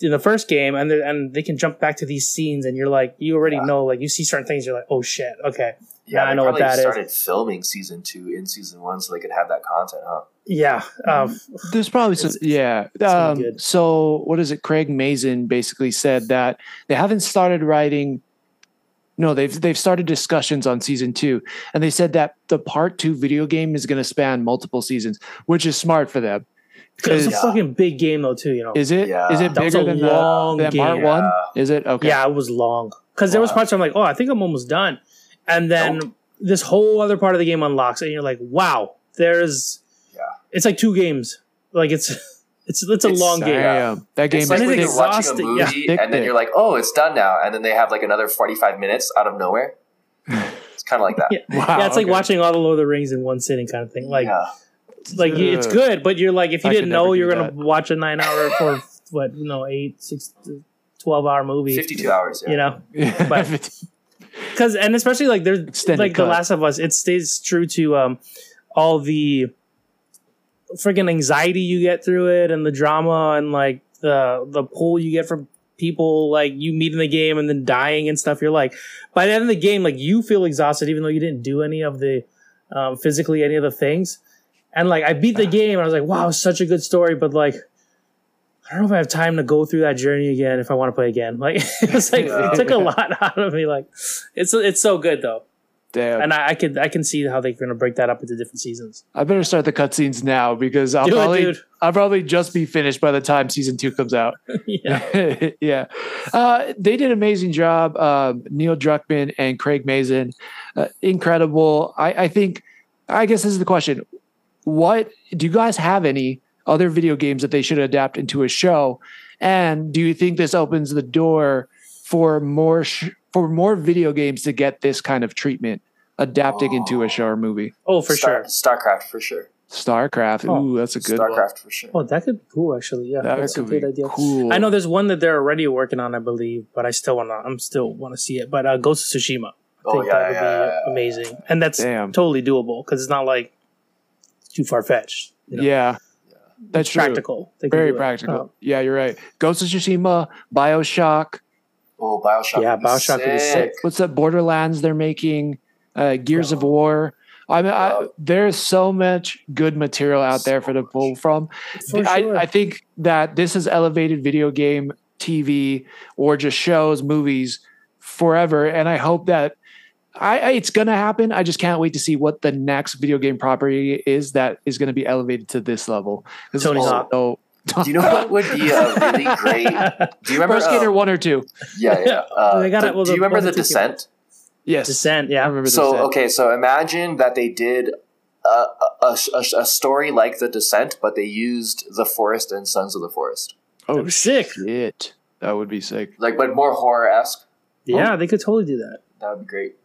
in the first game and they and they can jump back to these scenes and you're like you already Yeah. know like you see certain things you're like oh shit okay Yeah, I know what probably that is. started filming season two in season one so they could have that content, huh? yeah um, There's probably some, It's- yeah. gonna Um, so what is it? Craig Mazin basically said that they haven't started writing. No, they've they've started discussions on season two, and they said that the part two video game is going to span multiple seasons, which is smart for them. It was a Yeah. fucking big game though too, you know. Is it? Yeah. Is it bigger a than the, long than part game. one? Is it okay? Yeah, it was long because there was parts where I'm like, oh, I think I'm almost done, and then Nope. this whole other part of the game unlocks, and you're like, wow, there's, Yeah. it's like two games. Like it's it's it's a It's long game. Damn, that game It's like is when it's you're watching a exhausting, movie yeah. And then you're like, oh, it's done now. And then they have like another 45 minutes out of nowhere. It's kind of like that. Yeah. Wow, yeah, it's like watching all the Lord of the Rings in one sitting kind of thing. Like, yeah. like it's good, but you're like, if you I didn't know you're gonna that. watch a nine hour or what, you know, eight, six, 12 hour movie, 52 hours. Yeah. you know, Yeah. But- because and especially like there's Extended like cut. the last of us it stays true to um all the freaking anxiety you get through it and the drama and like the the pull you get from people like you meet in the game and then dying and stuff. You're like by the end of the game like you feel exhausted even though you didn't do any of the um, physically any of the things. And like i beat the game and i was like wow such a good story but like I don't know if I have time to go through that journey again if I want to play again. Like it was like it took a lot out of me. Like it's it's so good though, Damn. and I, I could I can see how they're going to break that up into different seasons. I better start the cutscenes now because I'll Do probably dude. I'll probably just be finished by the time season two comes out. yeah, yeah, uh, they did an amazing job. Um, Neil Druckmann and Craig Mazin, uh, incredible. I, I think. I guess this is the question: What do you guys have any other video games that they should adapt into a show? And do you think this opens the door for more sh- for more video games to get this kind of treatment adapting into a show or movie? oh for Star- sure. StarCraft for sure. StarCraft. Oh, Ooh, that's a good one. StarCraft for sure. Oh, that could be cool actually. Yeah, That that's a could great be idea. cool. I know there's one that they're already working on, I believe, but I still want to. I'm still want to see it. But uh, Ghost of Tsushima, I Oh, think yeah, that would yeah, be yeah, yeah. amazing, and that's Damn. totally doable because it's not like too far fetched. You know? Yeah, that's It's true. practical. Very practical. Oh. Yeah, you're right. Ghost of Tsushima, Bioshock. Oh, Bioshock. Yeah, Bioshock would be sick. What's that? Borderlands. They're making uh, Gears of War. I mean, I, there's so much good material out there for to pull from. For I, sure. I think that this has elevated video game, TV, or just shows, movies forever, and I hope that. I, I, it's gonna happen. I just can't wait to see what the next video game property is that is going to be elevated to this level. 'Cause Tony it's Hawk. so- Do you know what would be a really great? Do you remember? Pro Skater uh, one or two? yeah, yeah. Uh, They got the- it, well, do the you remember one the that took Descent? Yes, Descent, Yeah, I remember So Descent. okay, so imagine that they did a, a, a, a story like the Descent, but they used the Forest and Sons of the Forest, Oh, That'd be sick. shit. That would be sick. like but more horror esque. Yeah, they could totally do that. That would be great.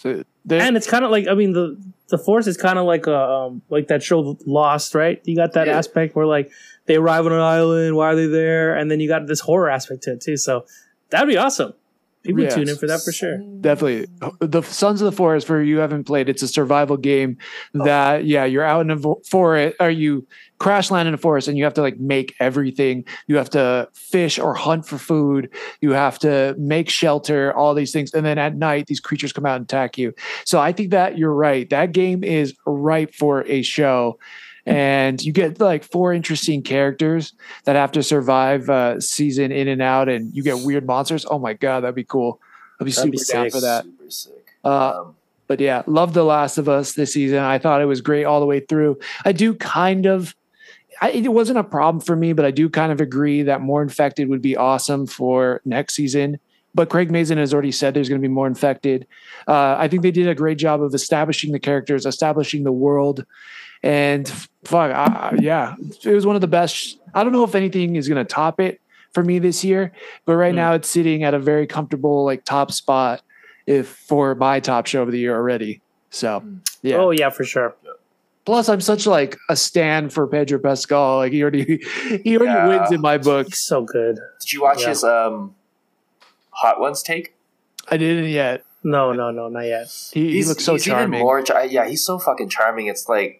So And it's kind of like I mean the the force is kind of like a um, like that show Lost, right? You got that Yeah. aspect where like they arrive on an island, why are they there? And then you got this horror aspect to it too. So that'd be awesome. People would Yes. tune in for that for sure. definitely the Sons of the Forest. For you haven't played, it's a survival game oh. that yeah, you're out in a forest, or you crash land in a forest, and you have to like make everything. You have to fish or hunt for food. You have to make shelter, all these things, and then at night these creatures come out and attack you. So I think that you're right. That game is ripe for a show. And you get like four interesting characters that have to survive uh, season in and out, and you get weird monsters. Oh my god, that'd be cool. I'd be That'd be super down for that. Super sick. Uh, Um, but yeah, love The Last of Us this season. I thought it was great all the way through. I do kind of, I, it wasn't a problem for me, but I do kind of agree that more infected would be awesome for next season. But Craig Mazin has already said there's going to be more infected. Uh, I think they did a great job of establishing the characters, establishing the world, and fuck, I, I- yeah, it was one of the best. I don't know if anything is going to top it for me this year, but right Hmm. now it's sitting at a very comfortable like top spot if for my top show of the year already. So yeah. Oh yeah, for sure. Plus, I'm such like a stand for Pedro Pascal. Like he already he already Yeah. wins in my book. He's so good. did you watch Yeah. his um, Hot Ones take? I didn't yet. No, no, no, not yet. He, he looks so he's charming. Even more, char- yeah, he's so fucking charming. It's like,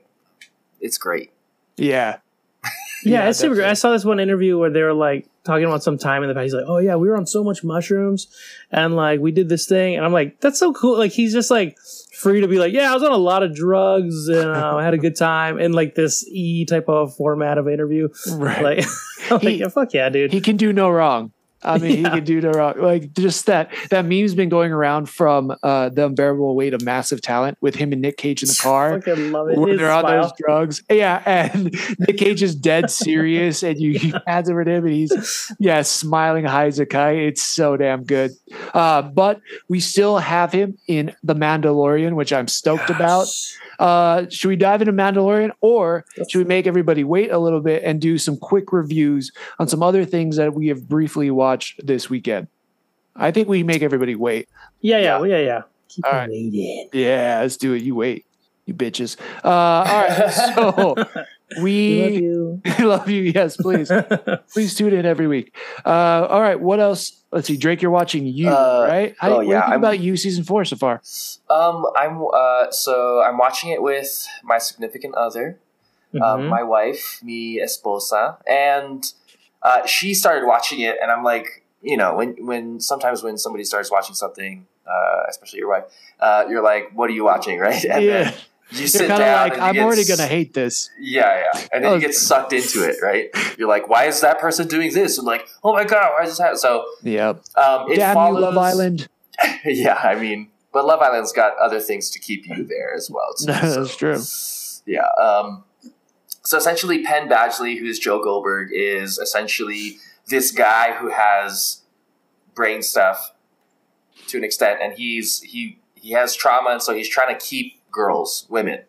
it's great. yeah. Yeah, Yeah, it's super great. I saw this one interview where they were like talking about some time in the past. He's like, "Oh yeah, we were on so much mushrooms, and like we did this thing," and I'm like, "That's so cool!" Like he's just like free to be like, "Yeah, I was on a lot of drugs and uh, I had a good time," in like this e type of format of interview. Right. Like, I'm like, He- yeah, fuck yeah, dude. he can do no wrong. I mean, he Yeah. can do no wrong. Like just that that meme's been going around from uh, the unbearable weight of massive talent with him and Nick Cage in the car. love it. His they're on those drugs, yeah, and Nick Cage is dead serious, and you he hands over to him, and he's yeah smiling high as a kite. It's so damn good. Uh, but we still have him in the Mandalorian, which I'm stoked about. Uh, should we dive into Mandalorian, or should we make everybody wait a little bit and do some quick reviews on some other things that we have briefly watched this weekend? I think we make everybody wait. Yeah, yeah, Yeah. yeah, yeah. Keep All right. waiting. Yeah, let's do it. You wait, you bitches. Uh, all right, so We we love love you. Yes, please, please tune in every week. Uh, all right, what else? Let's see, Drake. You're watching you, Uh, right? How, oh, what do you yeah, think I'm- about you season four so far? Um, I'm uh, so I'm watching it with my significant other, um, Mhm. my wife, mi esposa, and uh, she started watching it, and I'm like, you know, when when sometimes when somebody starts watching something, uh, especially your wife, uh, you're like, what are you watching, right? And yeah, then you you're sit kind of down, like, I'm get already gonna hate this. Yeah, yeah, and then Oh. you get sucked into it, right? You're like, why is that person doing this? And like, oh my god, why is this happening? So, yeah, um, it Damn follows, you, Love Island. yeah, I mean, but Love Island's got other things to keep you there as well. Too, so. That's true. Yeah. Um, so essentially, Penn Badgley, who's Joe Goldberg, is essentially this guy who has brain stuff to an extent, and he's he he has trauma, and so he's trying to keep girls, women,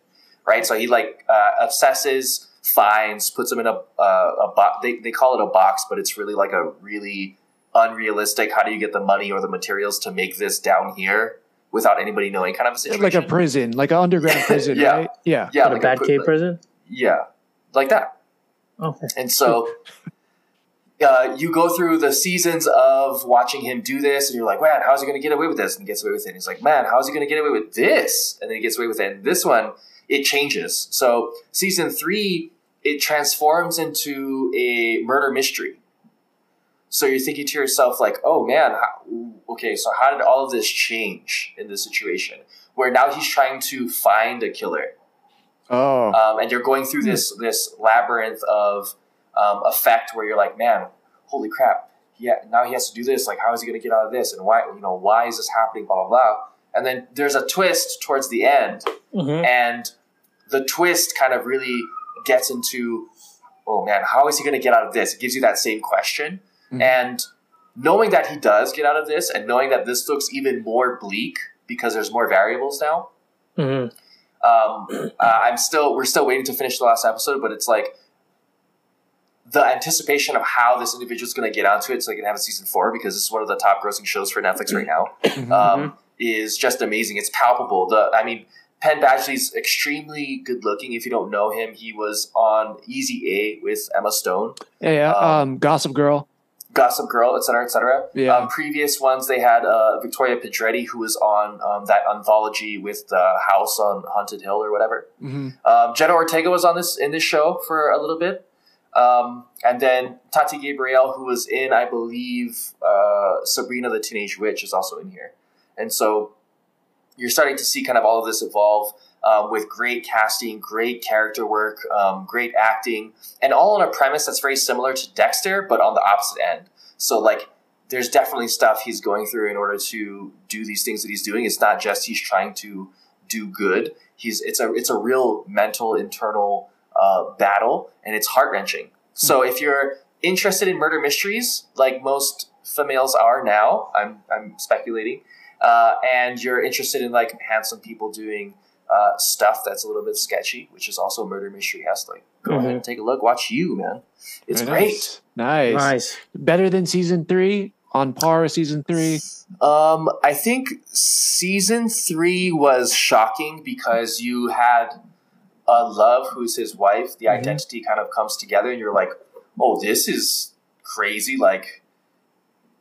right? So he like uh, obsesses, finds, puts them in a uh, a box. They they call it a box, but it's really like a really unrealistic. How do you get the money or the materials to make this down here without anybody knowing? Kind of a situation. Like a prison, like an underground prison, Yeah. right? Yeah. yeah, What, a like bad pri- cave prison? Yeah, like that. Okay. And so uh, you go through the seasons of watching him do this, and you're like, man, how's he going to get away with this? And he gets away with it. And he's like, man, how's he going to get away with this? And then he gets away with it. And this one, it changes. So season three, it transforms into a murder mystery. So you're thinking to yourself, like, oh man, how, okay, so how did all of this change in this situation? Where now he's trying to find a killer Oh, um, and you're going through this this labyrinth of um, effect where you're like, man, holy crap, yeah, now he has to do this. Like, how is he going to get out of this? And why, you know, why is this happening? Blah blah blah. And then there's a twist towards the end, Mhm. and the twist kind of really gets into, oh man, how is he going to get out of this? It gives you that same question, Mhm. and knowing that he does get out of this, and knowing that this looks even more bleak because there's more variables now Mhm. um, uh, I'm still we're still waiting to finish the last episode, but it's like the anticipation of how this individual is going to get onto it so they can have a season four because this is one of the top grossing shows for Netflix right now. Mhm. Um, is just amazing. It's palpable. The I mean, Penn Badgley's extremely good looking. If you don't know him, he was on Easy A with Emma Stone, yeah, yeah. um, Um, Gossip Girl. Gossip Girl, etc., etc. Yeah. Um, previous ones they had uh, Victoria Pedretti, who was on um, that anthology with the House on Haunted Hill or whatever. hmm Um, Jenna Ortega was on this in this show for a little bit, um, and then Tati Gabrielle, who was in, I believe, uh, Sabrina the Teenage Witch, is also in here, and so you're starting to see kind of all of this evolve um, with great casting, great character work, um, great acting, and all on a premise that's very similar to Dexter, but on the opposite end. So like. There's definitely stuff he's going through in order to do these things that he's doing. It's not just he's trying to do good. He's it's a it's a real mental internal uh, battle, and it's heart wrenching. So if you're interested in murder mysteries, like most females are now, I'm I'm speculating, uh, and you're interested in like handsome people doing uh, stuff that's a little bit sketchy, which is also murder mystery has like go ahead and take a look. Watch you, man. It's Very great. Nice. nice. Nice. Better than season three. On par with season three. Um, I think season three was shocking because you had uh, Love, who's his wife. The Mhm. identity kind of comes together, and you're like, "Oh, this is crazy!" Like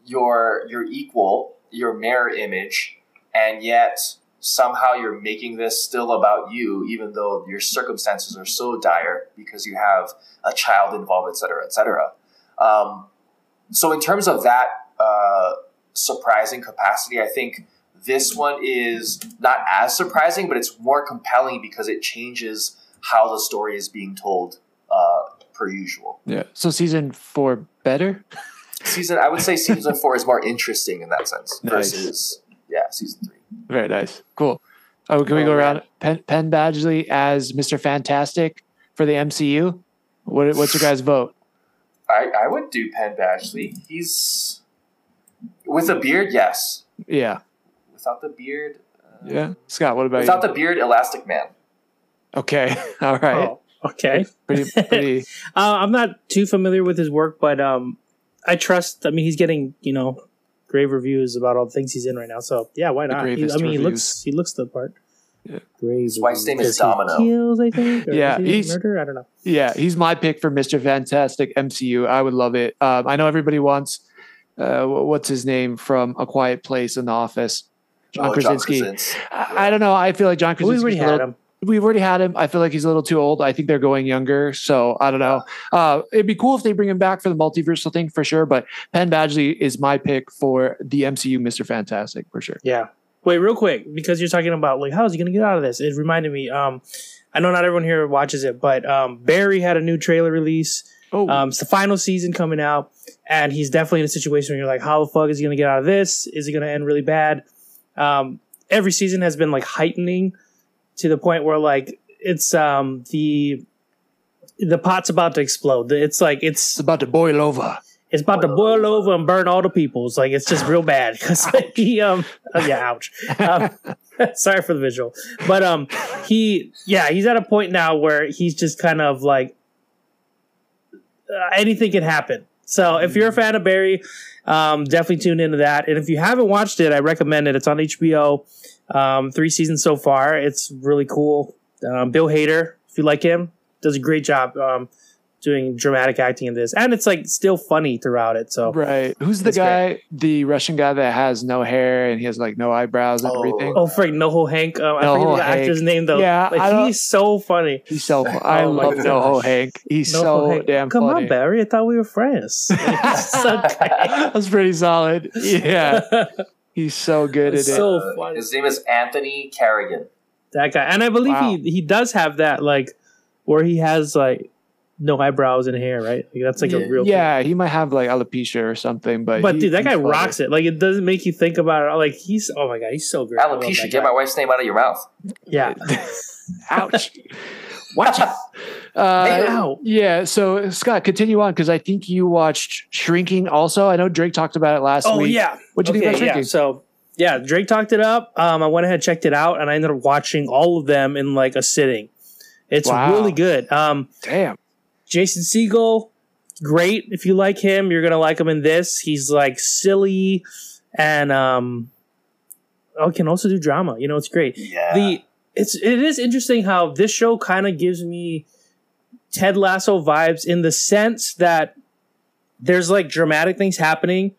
your your equal, your mirror image, and yet somehow you're making this still about you, even though your circumstances are so dire because you have a child involved, et cetera, et cetera. Um, so in terms of that uh, surprising capacity, I think this one is not as surprising, but it's more compelling because it changes how the story is being told uh, per usual. Yeah. So season four better. Season, I would say season four is more interesting in that sense Nice. versus yeah, season three. Very nice. Cool. Oh, can we go man. around Penn, Penn Badgley as Mr. Fantastic for the MCU? What, what's your guys' vote? I, I would do Penn Badgley. He's with a beard, yes. Yeah. Without the beard, uh, Yeah. Scott, what about Without you? the beard, Elastic Man. Okay. All right. Oh, okay. Pretty, pretty. Uh, I'm not too familiar with his work, but um, I trust. I mean, he's getting you know grave reviews about all the things he's in right now. So yeah, why The not? He, I gravest mean, he looks he looks the part. Yeah. Grave. His wife's name is Domino. Kills, I think. Yeah, he he's- murder. I don't know. Yeah, he's my pick for Mr. Fantastic MCU. I would love it. Um, I know everybody wants uh, what's his name from A Quiet Place in the Office. John Oh, John Krasinski. Krasinski. I, I don't know. I feel like John Well, we Krasinski. already had him. We've already had him. I feel like he's a little too old. I think they're going younger. So I don't know. Uh, it'd be cool if they bring him back for the multiversal thing for sure. But Penn Badgley is my pick for the MCU Mr. Fantastic for sure. Yeah. Wait, real quick, because you're talking about like how is he gonna get out of this? It reminded me. Um, I know not everyone here watches it, but um, Barry had a new trailer release. Oh, Um, it's the final season coming out, and he's definitely in a situation where you're like, how the fuck is he gonna get out of this? Is he gonna end really bad? Um, every season has been like heightening to the point where like it's um the the pot's about to explode. It's like it's it's about to boil over. it's about to boil over and burn all the people. It's like it's just real bad because he um oh, yeah ouch. Um, sorry for the visual, but um he yeah he's at a point now where he's just kind of like uh, anything can happen. So if you're a fan of Barry, um, definitely tune into that. And if you haven't watched it, I recommend it. It's on HBO. Um, three seasons so far. It's really cool. Um, Bill Hader, if you like him, does a great job um, doing dramatic acting in this, and it's like still funny throughout it. So Right. Who's the It's guy, the Russian guy that has no hair and he has like no eyebrows and Oh. everything? Oh, freak, Noho Hank. Um, I forget Noho the actor's name though. Yeah, like, he's so funny. He's so I Oh my love. NoHo Hank. He's Noho so Hank. damn Come funny. on, Barry. I thought we were friends. He's so. That's pretty solid. Yeah. He's so good at it. so Uh, funny. his name is Anthony Carrigan. That guy, and I believe Wow. he he does have that like where he has like no eyebrows and hair, right? Like, that's like Yeah. a real yeah, he might have like alopecia or something, but But dude, that guy rocks it. Like it doesn't make you think about it. Like he's oh my god, he's so great. I love Alopecia, get my wife's name out of your mouth. yeah. Ouch. Watch out. Uh, Hey, ow. yeah, so Scott, continue on because I think you watched Shrinking also. I know Drake talked about it last Oh week. yeah. What'd you think about yeah. Shrinking? So yeah, Drake talked it up. Um, I went ahead, checked it out, and I ended up watching all of them in like a sitting. It's Wow. really good. Um, Damn. Jason Segel, great. If you like him, you're gonna like him in this. He's like silly and um, oh, can also do drama. You know, it's great. Yeah. the it's it is interesting how this show kind of gives me Ted Lasso vibes in the sense that there's like dramatic things happening,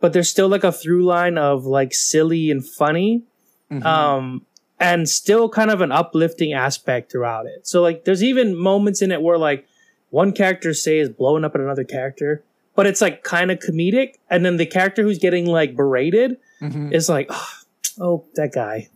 but there's still like a through line of like silly and funny, Mhm. um, and still kind of an uplifting aspect throughout it. So like there's even moments in it where like one character say is blowing up at another character, but it's like kind of comedic, and then the character who's getting like berated Mhm. is like, oh, oh, that guy.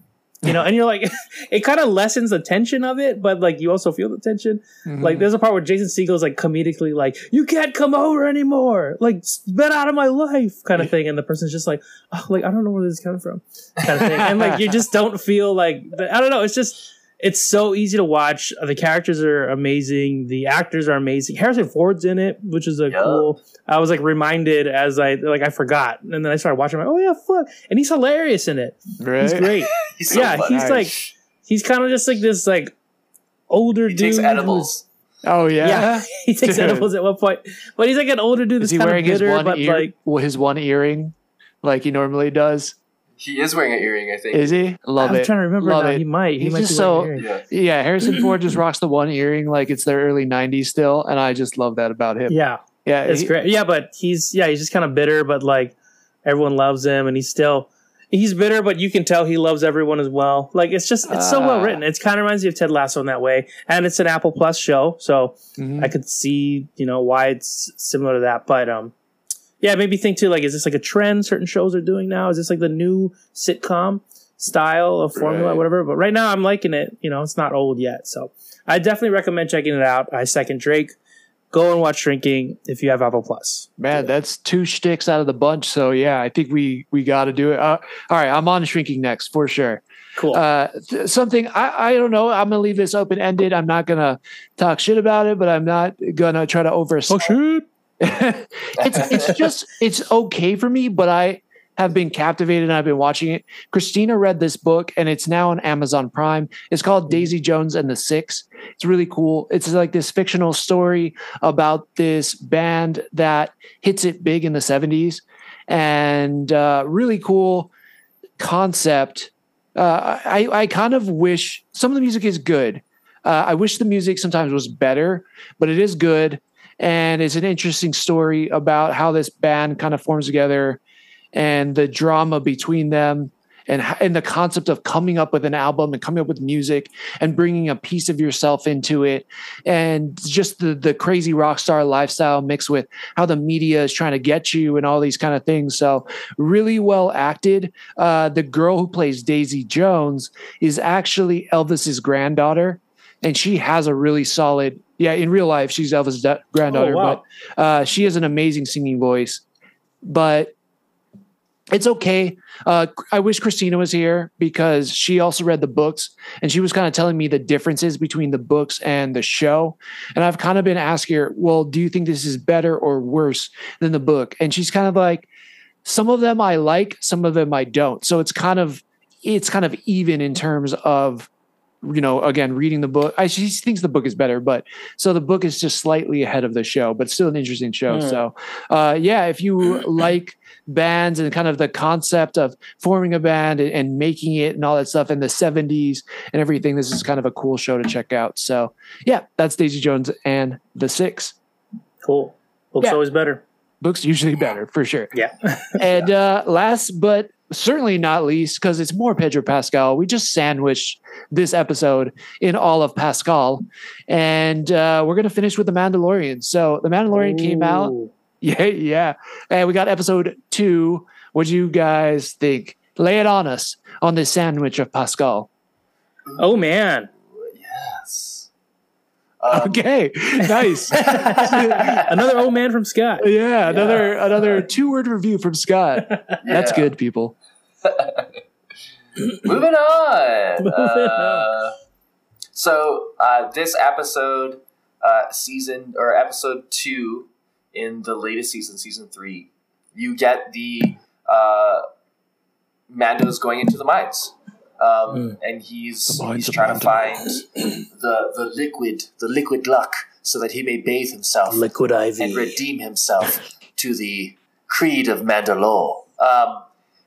You know, and you're like, it kind of lessens the tension of it, but like you also feel the tension. Mhm. Like there's a part where Jason Segel's like comedically like, "You can't come over anymore," like "Get out of my life," kind of thing, and the person's just like, "Oh, like I don't know where this is coming from," kind of thing, and like you just don't feel like I don't know. It's just it's so easy to watch. Uh, the characters are amazing. The actors are amazing. Harrison Ford's in it, which is a Yeah. cool. I was like reminded as I like I forgot, and then I started watching. I'm like, oh yeah, fuck, and he's hilarious in it. Right? He's great. He's so yeah, funny. he's like he's kind of just like this like older he dude. takes who's- edibles. Oh yeah. Yeah, he takes Dude. edibles at one point, but he's like an older dude Is that's he kind of wearing his one but ear, like his one earring, like he normally does? He is wearing an earring, I think. Is he? Love it. I'm trying to remember Love now. it. He might. He He's might just be so- wearing an earring. yeah. Yeah, Harrison Ford just rocks the one earring like it's their early '90s still, and I just love that about him. Yeah, Yeah, it's he- great. Yeah, but he's yeah he's just kind of bitter, but like everyone loves him, and he's still he's bitter, but you can tell he loves everyone as well. Like it's just it's so well Ah. written. It kind of reminds me of Ted Lasso in that way, and it's an Apple Plus show, so Mhm. I could see, you know, why it's similar to that. But um yeah, it made me think too, like, is this like a trend certain shows are doing now? Is this like the new sitcom style of formula, Right. whatever? But right now I'm liking it. You know, it's not old yet. So I definitely recommend checking it out. I second Drake. Go and watch Shrinking if you have Apple Plus. Man, that's two shticks out of the bunch. So yeah, I think we we got to do it. Uh, all right, I'm on shrinking next for sure. Cool. Uh, th- something I, I don't know. I'm gonna leave this open ended. I'm not gonna talk shit about it, but I'm not gonna try to over. oh. It's it's just it's okay for me, but I have been captivated and I've been watching it. Christina read this book and it's now on Amazon Prime. It's called Daisy Jones and the Six. It's really cool. It's like this fictional story about this band that hits it big in the 70s and uh, really cool concept. Uh, I, I kind of wish some of the music is good. Uh, I wish the music sometimes was better, but it is good. And it's an interesting story about how this band kind of forms together and the drama between them and and the concept of coming up with an album and coming up with music and bringing a piece of yourself into it. And just the the crazy rock star lifestyle mixed with how the media is trying to get you and all these kind of things. So really well acted. Uh, the girl who plays daisy jones is actually elvis's granddaughter and she has a really solid yeah in real life she's elvis's da- granddaughter Oh, wow. but uh, she has an amazing singing voice but it's okay. Uh, I wish Christina was here because she also read the books and she was kind of telling me the differences between the books and the show. And I've kind of been asking her, well, do you think this is better or worse than the book? And she's kind of like, some of them I like, some of them I don't. So it's kind of, it's kind of even in terms of, you know, again, reading the book. I, she thinks the book is better, but so the book is just slightly ahead of the show, but still an interesting show. Hmm. So, uh, yeah, if you like bands and kind of the concept of forming a band and, and making it and all that stuff in the 70s and everything, this is kind of a cool show to check out. So, yeah, that's Daisy Jones and the Six. Cool. Books Yeah. always better. Books usually better for sure. Yeah. And uh, last but certainly not least, because it's more Pedro Pascal, we just sandwiched this episode in all of Pascal. And uh, we're going to finish with The Mandalorian. So, The Mandalorian came out. Ooh. Yeah, yeah. And we got episode two. What do you guys think? Lay it on us on this sandwich of Pascal. Oh man. Yes. Um, Okay, nice. Another old man from Scott. yeah, another another two word review from Scott. That's good, people. Moving on. Moving Uh, so uh, this episode, uh, season or episode two in the latest season, season three, you get the uh, Mando's going into the mines. Um, Mm. and he's he's trying to find the the liquid the liquid luck so that he may bathe himself Liquid IV. and redeem himself to the creed of Mandalore. Um,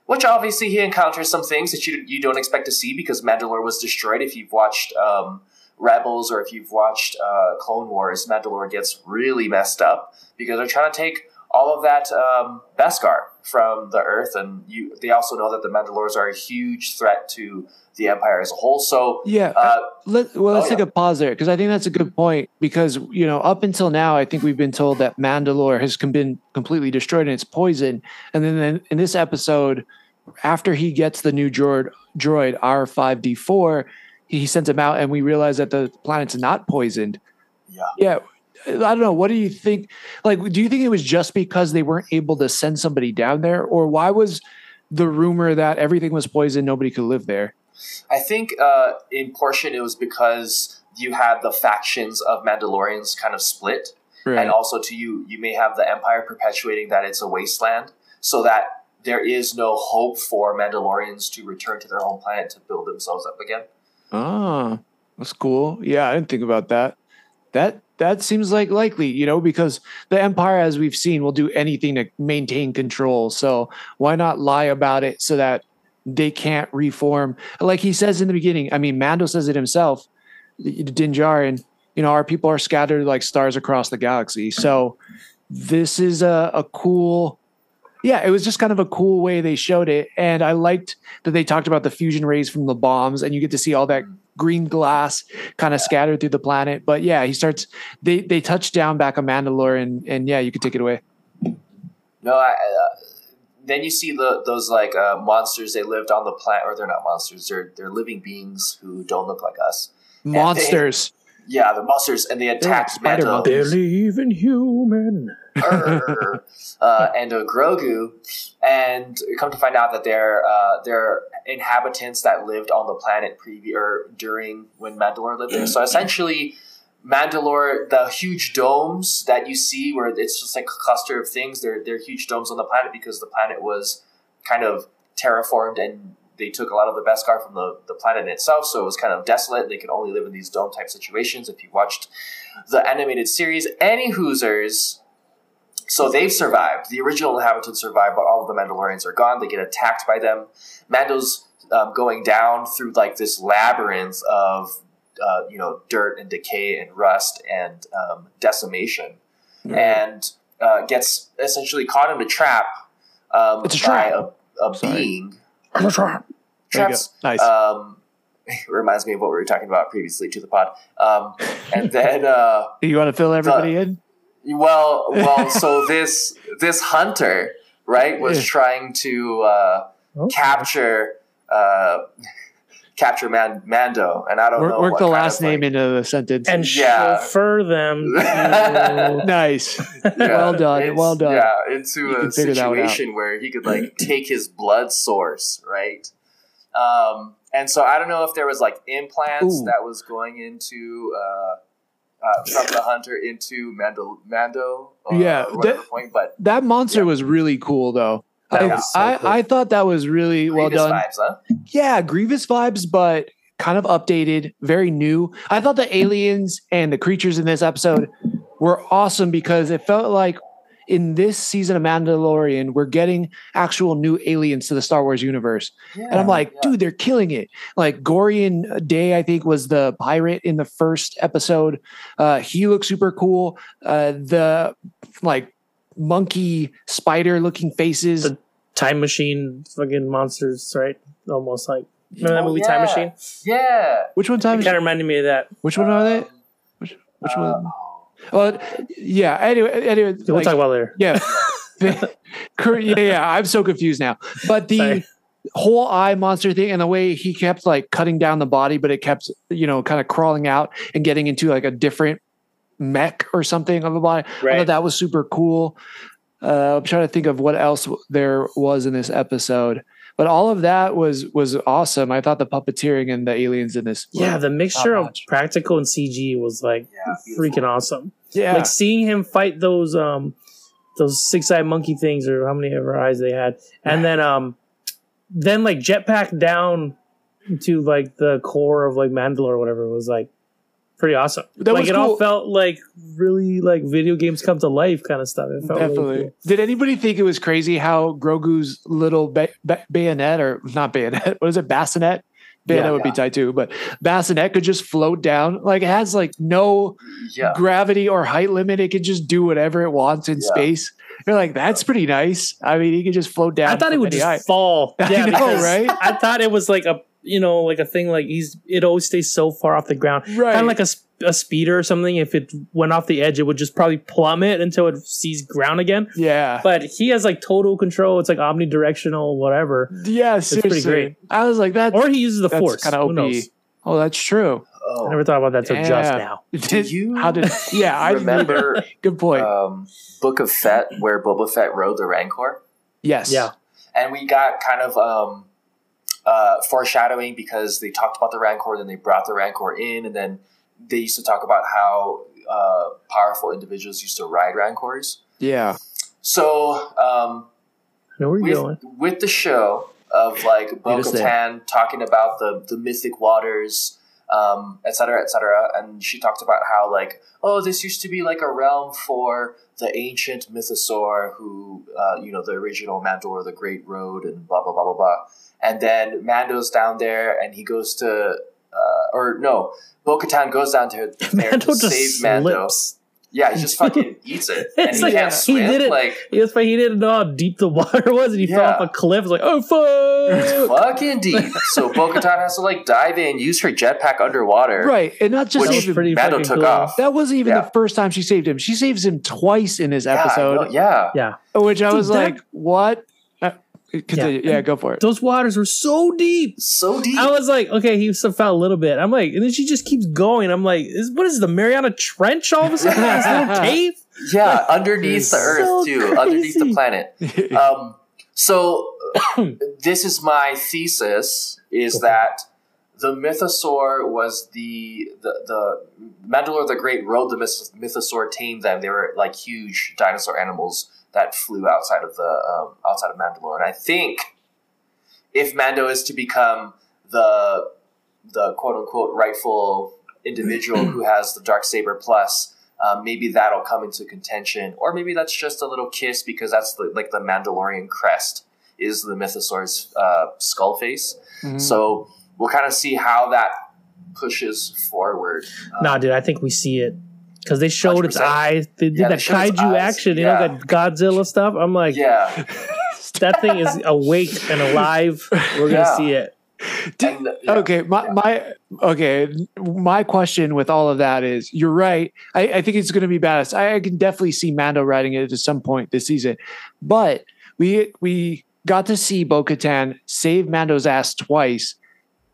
which obviously he encounters some things that you you don't expect to see because Mandalore was destroyed. If you've watched um, Rebels or if you've watched uh, Clone Wars, Mandalore gets really messed up because they're trying to take all of that um, Beskar from the Earth, and you they also know that the Mandalores are a huge threat to the Empire as a whole. So. Yeah. Uh, Let, well, let's Oh, take yeah. a pause there because I think that's a good point. Because you know, up until now, I think we've been told that Mandalore has com- been completely destroyed and it's poison. And then in, in this episode, after he gets the new droid, droid R five D four, he sends him out, and we realize that the planet's not poisoned. Yeah. Yeah. I don't know. What do you think? Like, do you think it was just because they weren't able to send somebody down there, or why was the rumor that everything was poisoned, nobody could live there? I think uh, in portion it was because you had the factions of Mandalorians kind of split, and also to you, you may have the Empire perpetuating that it's a wasteland, so that there is no hope for Mandalorians to return to their home planet to build themselves up again. Ah, that's cool. Yeah, I didn't think about that. That that seems like likely, you know, because the empire, as we've seen, will do anything to maintain control. So why not lie about it so that they can't reform? Like he says in the beginning. I mean, Mando says it himself. Din Djarin, you know, our people are scattered like stars across the galaxy. So this is a, a cool yeah, it was just kind of a cool way they showed it. And I liked that they talked about the fusion rays from the bombs and you get to see all that green glass kind of scattered through the planet. But yeah, he starts they they touch down back on Mandalore and and yeah, you could take it away. No, I, uh, then you see the those like uh, monsters. They lived on the planet, or they're not monsters. They're they're living beings who don't look like us. Monsters. Yeah, the monsters, and they attacked Spider Mando. monkeys. Believe in human. Uh, and a Grogu, and come to find out that they're uh, they're inhabitants that lived on the planet previ- or during when Mandalore lived there. So essentially, Mandalore, the huge domes that you see, where it's just like a cluster of things, they're they're huge domes on the planet because the planet was kind of terraformed and they took a lot of the Beskar from the, the planet itself, so it was kind of desolate. They could only live in these dome type situations. If you watched the animated series, any Hoosers, so they've survived. The original inhabitants survived, but all of the Mandalorians are gone. They get attacked by them. Mando's um, going down through like this labyrinth of uh, you know dirt and decay and rust and um, decimation, and uh, gets essentially caught in a trap. Um, It's a by trap. a, a being. There you go. Traps. Nice. Um, reminds me of what we were talking about previously to the pod. Um, and then. Uh, you want to fill everybody in? Well, well, so this this hunter, right, was Yeah. trying to uh, Okay. capture uh, capture Man- Mando, and I don't Work, know work the last of, name like, into the sentence. and Yeah. chauffeur them. To, nice. yeah, well done, well done. Yeah, into can a figure that one out. situation where he could like take his blood source, right? Um, and so I don't know if there was like implants Ooh. that was going into. Uh, uh, from the hunter into Mando, Mando, or Yeah, whatever that- point, but that monster was really cool, though. I, so I, cool. I thought that was really well done. vibes, huh? Yeah, Grievous vibes, but kind of updated, very new. I thought the aliens and the creatures in this episode were awesome because it felt like in this season of Mandalorian, we're getting actual new aliens to the Star Wars universe. Yeah, And I'm like, yeah. dude, they're killing it. Like Gorian Day, I think, was the pirate in the first episode. Uh, he looks super cool. Uh, the like monkey spider looking faces. The- time machine fucking monsters, right? Almost like remember that Oh, movie yeah. Time Machine? Yeah. which one time? It kind of reminded me of that. Which one are they? Um, Which, which uh, one? Well, yeah. Anyway, anyway, We'll like, talk about later. yeah. Yeah, yeah. I'm so confused now. But the Sorry. whole eye monster thing and the way he kept like cutting down the body, but it kept, you know, kind of crawling out and getting into like a different mech or something of a body. I thought that was super cool. Uh, I'm trying to think of what else there was in this episode. But all of that was was awesome. I thought the puppeteering and the aliens in this. Yeah, the mixture of Top-notch. practical and CG was like Yeah, freaking awesome. yeah, Like seeing him fight those um those six eyed monkey things or how many ever eyes they had, and then um then like jetpack down to like the core of like Mandalore or whatever was like pretty awesome. That like was it all felt like really like video games come to life kind of stuff. It felt really Definitely. cool. Did anybody think it was crazy how Grogu's little ba- ba- bayonet or not bayonet? What is it? Bassinet. Bayonet Yeah. would be tight too, but bassinet could just float down. Like it has like no Yeah. gravity or height limit. It could just do whatever it wants in Yeah. space. You're like, that's pretty nice. I mean, he could just float down. I thought he from would just height. fall. I Yeah, know, because right? I thought it was like a you know like a thing like he's it always stays so far off the ground, Right. kind of like a, a speeder or something. If it went off the edge, it would just probably plummet until it sees ground again. Yeah. But he has like total control. It's like omnidirectional, whatever. yeah, pretty seriously. great. I was like, that. Or he uses the force. kind of OP. Oh, that's true. I Oh, never thought about that till just Yeah. now. Did you How did? Yeah, I remember. remember Good point. um, Book of Fett where Boba Fett rode the Rancor? yes. Yeah. And we got kind of um, uh, foreshadowing because they talked about the Rancor, then they brought the Rancor in, and then they used to talk about how uh, powerful individuals used to ride Rancors. Yeah. So um, I know where you're with, going. with the show of like Bo us there. Katan talking about the, the mythic waters, um, et cetera, et cetera. And she talked about how, like, oh, this used to be like a realm for the ancient mythosaur who, uh, you know, the original Mandalore, the Great rode, and blah, blah, blah, blah, blah. And then Mando's down there and he goes to, uh, or no, Bo Katan goes down to there Mando to save Mando. slips. Yeah, he just fucking eats it. And It's he like can't he did it- Like, He was he didn't know how deep the water was, and he fell off a cliff. It's like, oh It's fuck! fucking deep. So Bo Katan has to like dive in, use her jetpack underwater. Right. And not just Which save him. pretty Mando took cool. off. That wasn't even Yeah. the first time she saved him. She saves him twice in this Yeah, episode, know, yeah. Yeah, which I Dude, was that- like, what? Continue. Yeah. go for it. those waters were so deep. So deep. I was like, okay, he still fell a little bit. I'm like, and then she just keeps going. I'm like, is, what is the Mariana Trench all of a sudden? this little cave? yeah, underneath the earth so too, underneath the planet. Um, so this is my thesis: is that the mythosaur was the the the Mandalore the Great rode the mythosaur tamed them. They were like huge dinosaur animals that flew outside of the um, outside of Mandalore, and I think if Mando is to become the the quote unquote rightful individual who has the dark saber plus um, maybe that'll come into contention, or maybe that's just a little kiss because that's the, like the Mandalorian crest is the Mythosaur's uh, skull face. Mhm. So we'll kind of see how that pushes forward. Um, Nah, dude, I think we see it because they showed its 100%. eyes. They did Yeah, that showed its kaiju eyes. action, you Yeah. know, that Godzilla stuff. I'm like, yeah, that thing is awake and alive. We're gonna Yeah. see it. and, uh, yeah. okay my, my okay my question with all of that is you're right i, I think it's going to be badass I, I can definitely see mando riding it at some point this season but we we got to see bo-katan save mando's ass twice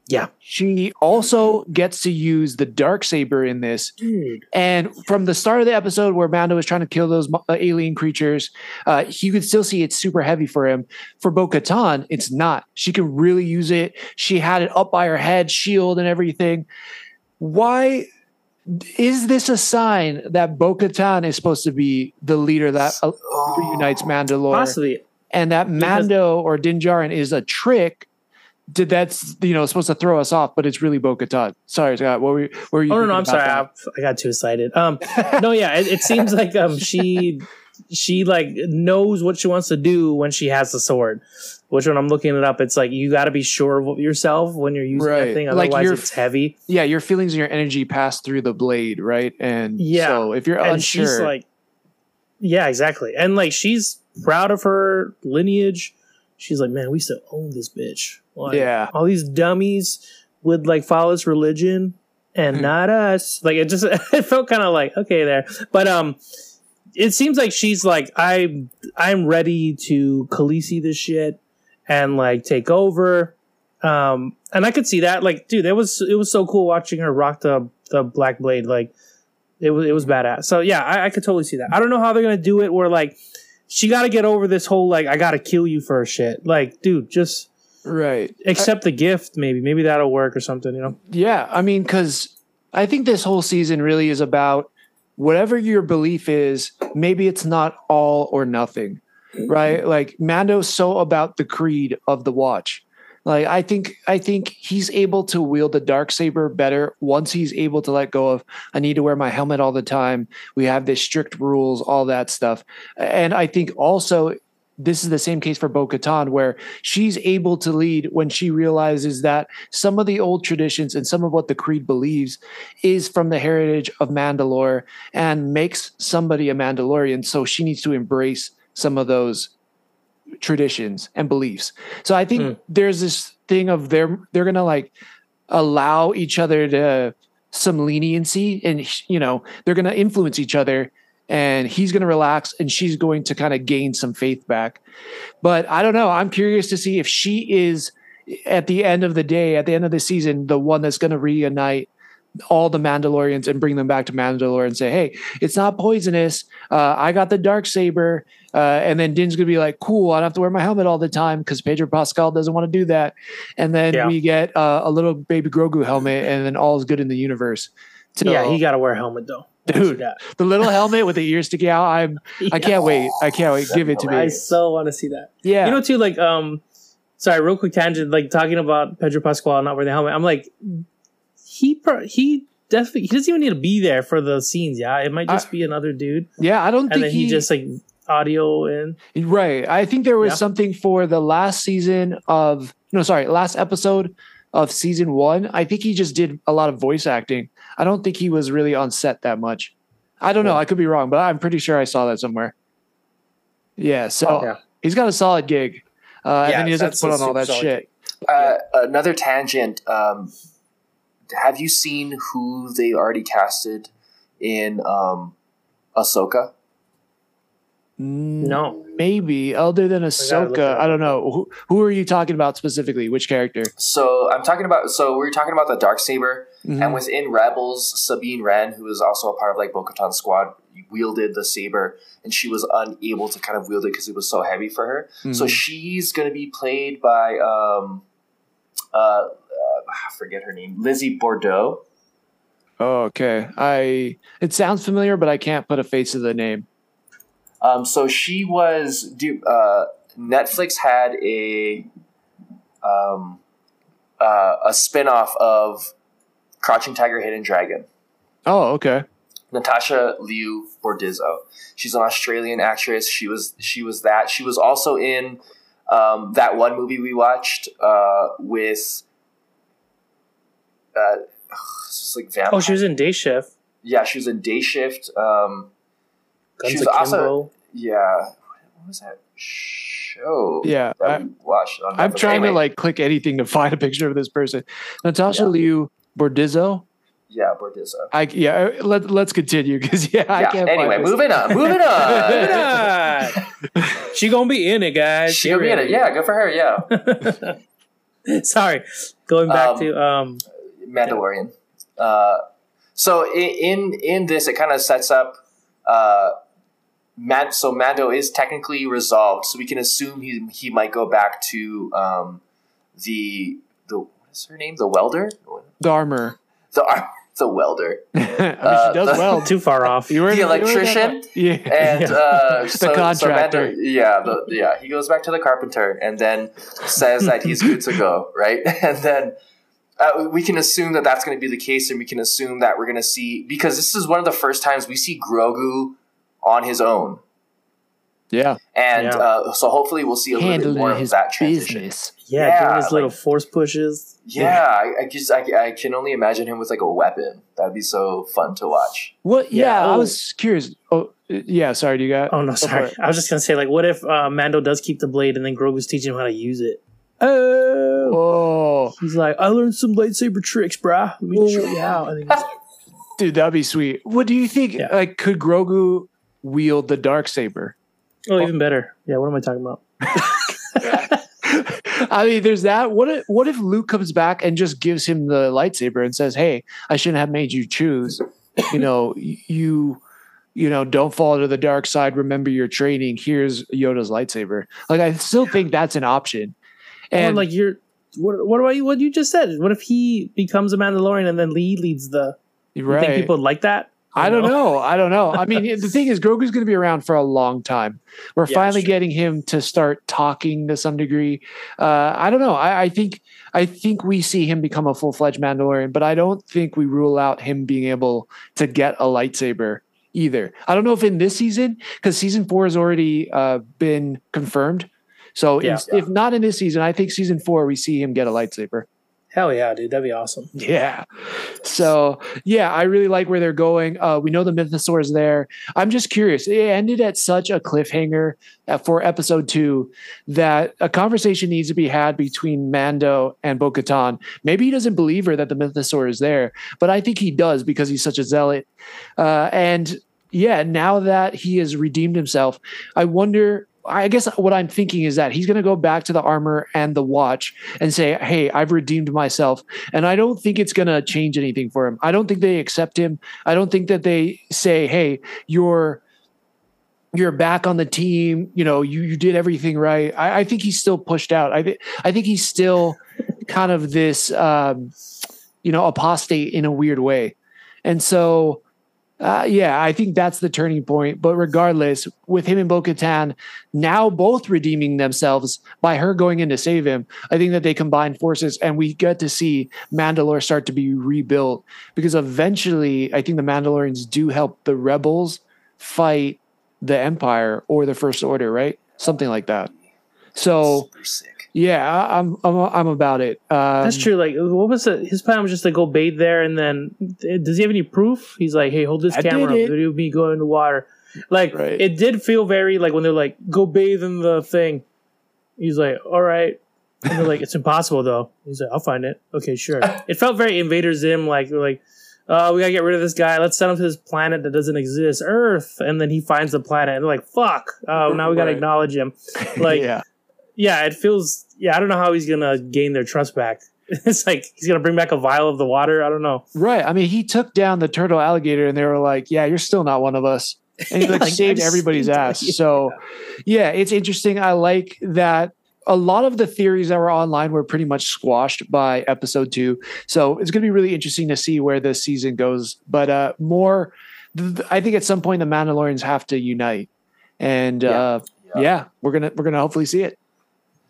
Yeah. she also gets to use the dark saber in this Dude. and from the start of the episode where Mando was trying to kill those uh, alien creatures, uh, you could still see it's super heavy for him. For Bo Katan, it's not. She can really use it. She had it up by her head, shield, and everything. Why is this a sign that Bo Katan is supposed to be the leader that reunites Mandalore? Possibly. and that Mando or Din Djarin is a trick? Did that's you know supposed to throw us off, but it's really Bo Katan. Sorry, Scott. What were you? What were you Oh no, no, I'm sorry. I, I got too excited. Um, no, yeah, it, it seems like um she she like knows what she wants to do when she has the sword. Which when I'm looking it up, it's like you got to be sure of yourself when you're using Right. that thing. Like Otherwise, you're- it's heavy. yeah, your feelings and your energy pass through the blade, right? And Yeah. so if you're and unsure, she's like, yeah, exactly. And like she's proud of her lineage. She's like, man, we used to own this bitch. Like, yeah, all these dummies would like follow this religion and Hmm. not us. Like it just it felt kind of like okay there, but um, it seems like she's like I I'm ready to Khaleesi this shit and like take over. Um, and I could see that. Like, dude, it was it was so cool watching her rock the the black blade. Like, it was it was badass. So yeah, I, I could totally see that. I don't know how they're gonna do it. Where like she got to get over this whole like I gotta kill you for a shit. Like, dude, just right. accept the gift. Maybe maybe that'll work or something. You know. Yeah, I mean, because I think this whole season really is about whatever your belief is. Maybe it's not all or nothing, right? Like Mando's so about the creed of the Watch. Like I think I think he's able to wield the dark saber better once he's able to let go of I need to wear my helmet all the time. We have this strict rules, all that stuff. And I think also this is the same case for Bo Katan, where she's able to lead when she realizes that some of the old traditions and some of what the Creed believes is from the heritage of Mandalore and makes somebody a Mandalorian. So she needs to embrace some of those traditions and beliefs. So I think Mm. there's this thing of they're they're gonna like allow each other to some leniency and you know they're gonna influence each other and he's going to relax and she's going to kind of gain some faith back. But I don't know. I'm curious to see if she is at the end of the day, at the end of the season, the one that's going to reunite all the Mandalorians and bring them back to Mandalore and say, "Hey, it's not poisonous. Uh, I got the dark saber." Uh, and then Din's gonna be like, "Cool, I don't have to wear my helmet all the time because Pedro Pascal doesn't want to do that." And then Yeah. we get uh, a little baby Grogu helmet, and then all is good in the universe. So, yeah, he got to wear a helmet though. Dude, the little helmet with the ears sticking out. I'm I can't wait. I can't wait. Give it to me. I so want to see that. Yeah. You know, too, like, um, sorry, real quick tangent, like talking about Pedro Pascal not wearing the helmet. I'm like, he pro- he definitely he doesn't even need to be there for the scenes. Yeah, it might just I- be another dude, yeah, I don't and think then he, he, just like audio in. right. I think there was Yeah. something for the last season of no, sorry, last episode of season one. I think he just did a lot of voice acting. I don't think he was really on set that much. I don't know. I could be wrong, but I'm pretty sure I saw that somewhere. Yeah, so Oh, Yeah. he's got a solid gig. Uh, and then he doesn't have to that's put on all that shit. Uh, another tangent. Um, have you seen who they already casted in um, Ahsoka? No, Maybe other than gotta look it Ahsoka, up. I don't know. Who, who are you talking about specifically? Which character? So I'm talking about. So we are talking about the dark saber, Mhm. and within Rebels, Sabine Wren, who is also a part of like Bo-Katan's squad, wielded the saber, and she was unable to kind of wield it because it was so heavy for her. So Mhm. she's going to be played by um, uh, uh, I forget her name, Lizzie Bordeaux. Oh, okay. I it sounds familiar, but I can't put a face to the name. Um, so she was. Do uh, Netflix had a um, uh, a spinoff of Crouching Tiger, Hidden Dragon. Oh, okay. Natasha Liu Bordizzo. She's an Australian actress. She was she was that. She was also in um, that one movie we watched uh, with. Uh, it's just like vampire. Oh, she was in Day Shift. Yeah, she was in Day Shift. Um, Guns she was Akimbo. also yeah. What was that show? Yeah, that I- we watched. on I'm Netflix? trying to like click anything to find a picture of this person. Natasha Yeah. Liu Bordizzo. Yeah, Bordizzo. I yeah. Let let's continue because yeah, I Yeah. can't. Anyway, find this. moving on. Moving on. she gonna be in it, guys. She'll be in it. Yeah, good for her. Yeah. Sorry, going back Um, to um. Mandalorian. Uh, so i- in in this, it kind of sets up. Uh, Man- so Mando is technically resolved, so we can assume he he might go back to um, the the what is her name? The welder. the armor. The ar- the welder. I mean, Uh, she does the- well. Too far off. You were The electrician? Yeah. and uh, so, so contractor. Mando, yeah, the, yeah, he goes back to the carpenter and then says that he's good to go, right? And then uh, we can assume that that's going to be the case, and we can assume that we're going to see because this is one of the first times we see Grogu on his own, yeah. and Yeah. uh, so hopefully we'll see a little bit more of that transition. Yeah, Yeah, doing his little force pushes. Yeah, I, I just I, I can only imagine him with like a weapon. That'd be so fun to watch. What? Yeah, Yeah, I oh. was curious. Oh, yeah. Sorry, do you got? Oh no, sorry. I was just gonna say, like, what if uh, Mando does keep the blade and then Grogu's teaching him how to use it? Oh, Oh, he's like, I learned some lightsaber tricks, brah. Let me show you how. And like, dude, that'd be sweet. What do you think? Yeah. Like, could Grogu wield the dark saber? Oh, oh, even better. Yeah, what am I talking about? I mean, there's that. What if what if Luke comes back and just gives him the lightsaber and says, "Hey, I shouldn't have made you choose. You know, you, you know, don't fall to the dark side. Remember your training. Here's Yoda's lightsaber." Like, I still think that's an option. And And like you're, what, what about you? What you just said? What if he becomes a Mandalorian and then Lee leads the? You think people would like that? I don't know. I don't know. I mean, the thing is, Grogu's going to be around for a long time. We're Yeah, finally getting him to start talking to some degree. Uh, I don't know. I, I think I think we see him become a full fledged Mandalorian, but I don't think we rule out him being able to get a lightsaber either. I don't know if in this season, because season four has already uh, been confirmed. So Yeah. if, if not in this season, I think season four we see him get a lightsaber. Hell yeah, dude, that'd be awesome. Yeah. So yeah, I really like where they're going. Uh, we know the mythosaur is there. I'm just curious. It ended at such a cliffhanger uh, for episode two that a conversation needs to be had between Mando and Bo Katan. Maybe he doesn't believe her that the mythosaur is there, but I think he does because he's such a zealot. Uh, and yeah, now that he has redeemed himself, I wonder. I guess what I'm thinking is that he's going to go back to the armor and the watch and say, "Hey, I've redeemed myself." And I don't think it's going to change anything for him. I don't think they accept him. I don't think that they say, "Hey, you're you're back on the team. You know, you you did everything right." I, I think he's still pushed out. I think I think he's still kind of this, um, you know, apostate in a weird way. And so, uh, yeah, I think that's the turning point. But regardless, with him and Bo Katan now both redeeming themselves by her going in to save him, I think that they combine forces and we get to see Mandalore start to be rebuilt because eventually I think the Mandalorians do help the rebels fight the Empire or the First Order, right? Something like that. So. Yeah, I'm I'm I'm about it. Um, That's true. Like, what was it? His plan was just to go bathe there, and then does he have any proof? He's like, "Hey, hold this I did camera, it. video me go in the water." Like, Right. it did feel very like when they're like, "Go bathe in the thing." He's like, "All right," and they're like, "It's impossible though." He's like, "I'll find it." Okay, sure. it felt very Invader Zim, like they're like. Uh, we gotta get rid of this guy. Let's send him to this planet that doesn't exist, Earth. And then he finds the planet, and they're like, "Fuck!" Oh, now we gotta Right. acknowledge him. Like, yeah, yeah, it feels. Yeah, I don't know how he's gonna gain their trust back. It's like he's gonna bring back a vial of the water. I don't know. right. I mean, he took down the turtle alligator, and they were like, "Yeah, you're still not one of us." And he like, Like, saved everybody's saved ass. you. So yeah, it's interesting. I like that. A lot of the theories that were online were pretty much squashed by episode two. So it's going to be really interesting to see where this season goes. But uh, more, th- th- I think at some point the Mandalorians have to unite, and Yeah. uh, Yeah. yeah, we're gonna we're gonna hopefully see it.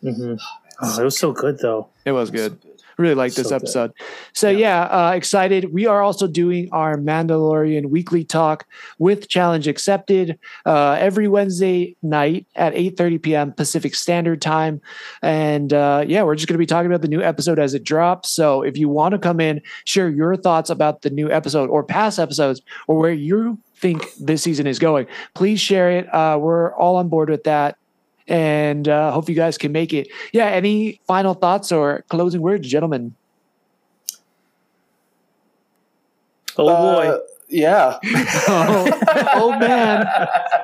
Mm-hmm. Oh, it was so good though. It was good. So really like this So good. episode. So yeah, uh, excited. We are also doing our Mandalorian weekly talk with Challenge Accepted uh, every Wednesday night at 8:30 p.m. Pacific Standard Time, and uh, yeah, we're just going to be talking about the new episode as it drops. So if you want to come in, share your thoughts about the new episode or past episodes or where you think this season is going, please share it. Uh, we're all on board with that. And uh, hope you guys can make it. Yeah. Any final thoughts or closing words, gentlemen? Oh boy. Uh, yeah. oh, oh, man.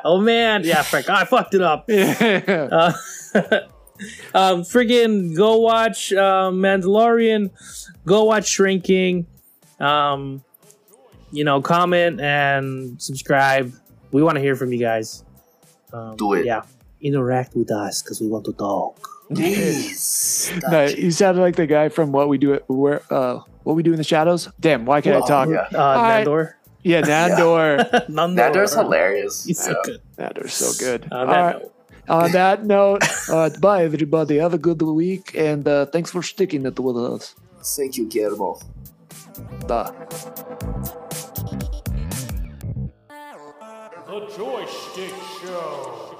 oh man. Yeah, Frank. I fucked it up. Yeah. Uh, um, friggin' go watch uh, Mandalorian. Go watch Shrinking. Um, you know, comment and subscribe. We want to hear from you guys. Um, Do it. Yeah, interact with us because we want to talk. Please. No, you sounded like the guy from what we do it where uh what we do in the shadows. Damn, why can't I Oh, talk? yeah. Uh, right. Nandor. Yeah, Nandor. Nandor. Nandor's hilarious. He's so good. Nandor's so good. On All that note. On that note, uh, bye everybody. Have a good week and uh, thanks for sticking it with us. Thank you, Guillermo. Bye. The Joy Schtick Show.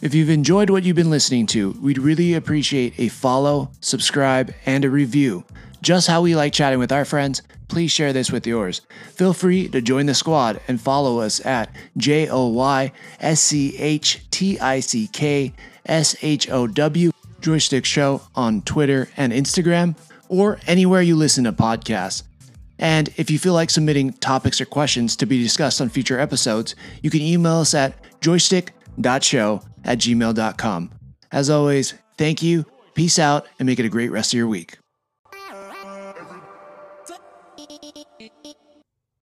If you've enjoyed what you've been listening to, we'd really appreciate a follow, subscribe, and a review. Just how we like chatting with our friends, please share this with yours. Feel free to join the squad and follow us at J O Y S C H T I C K S H O W Joy Schtick Show on Twitter and Instagram, or anywhere you listen to podcasts. And if you feel like submitting topics or questions to be discussed on future episodes, you can email us at joyschtick.show at gmail.com. As always, thank you, peace out, and make it a great rest of your week.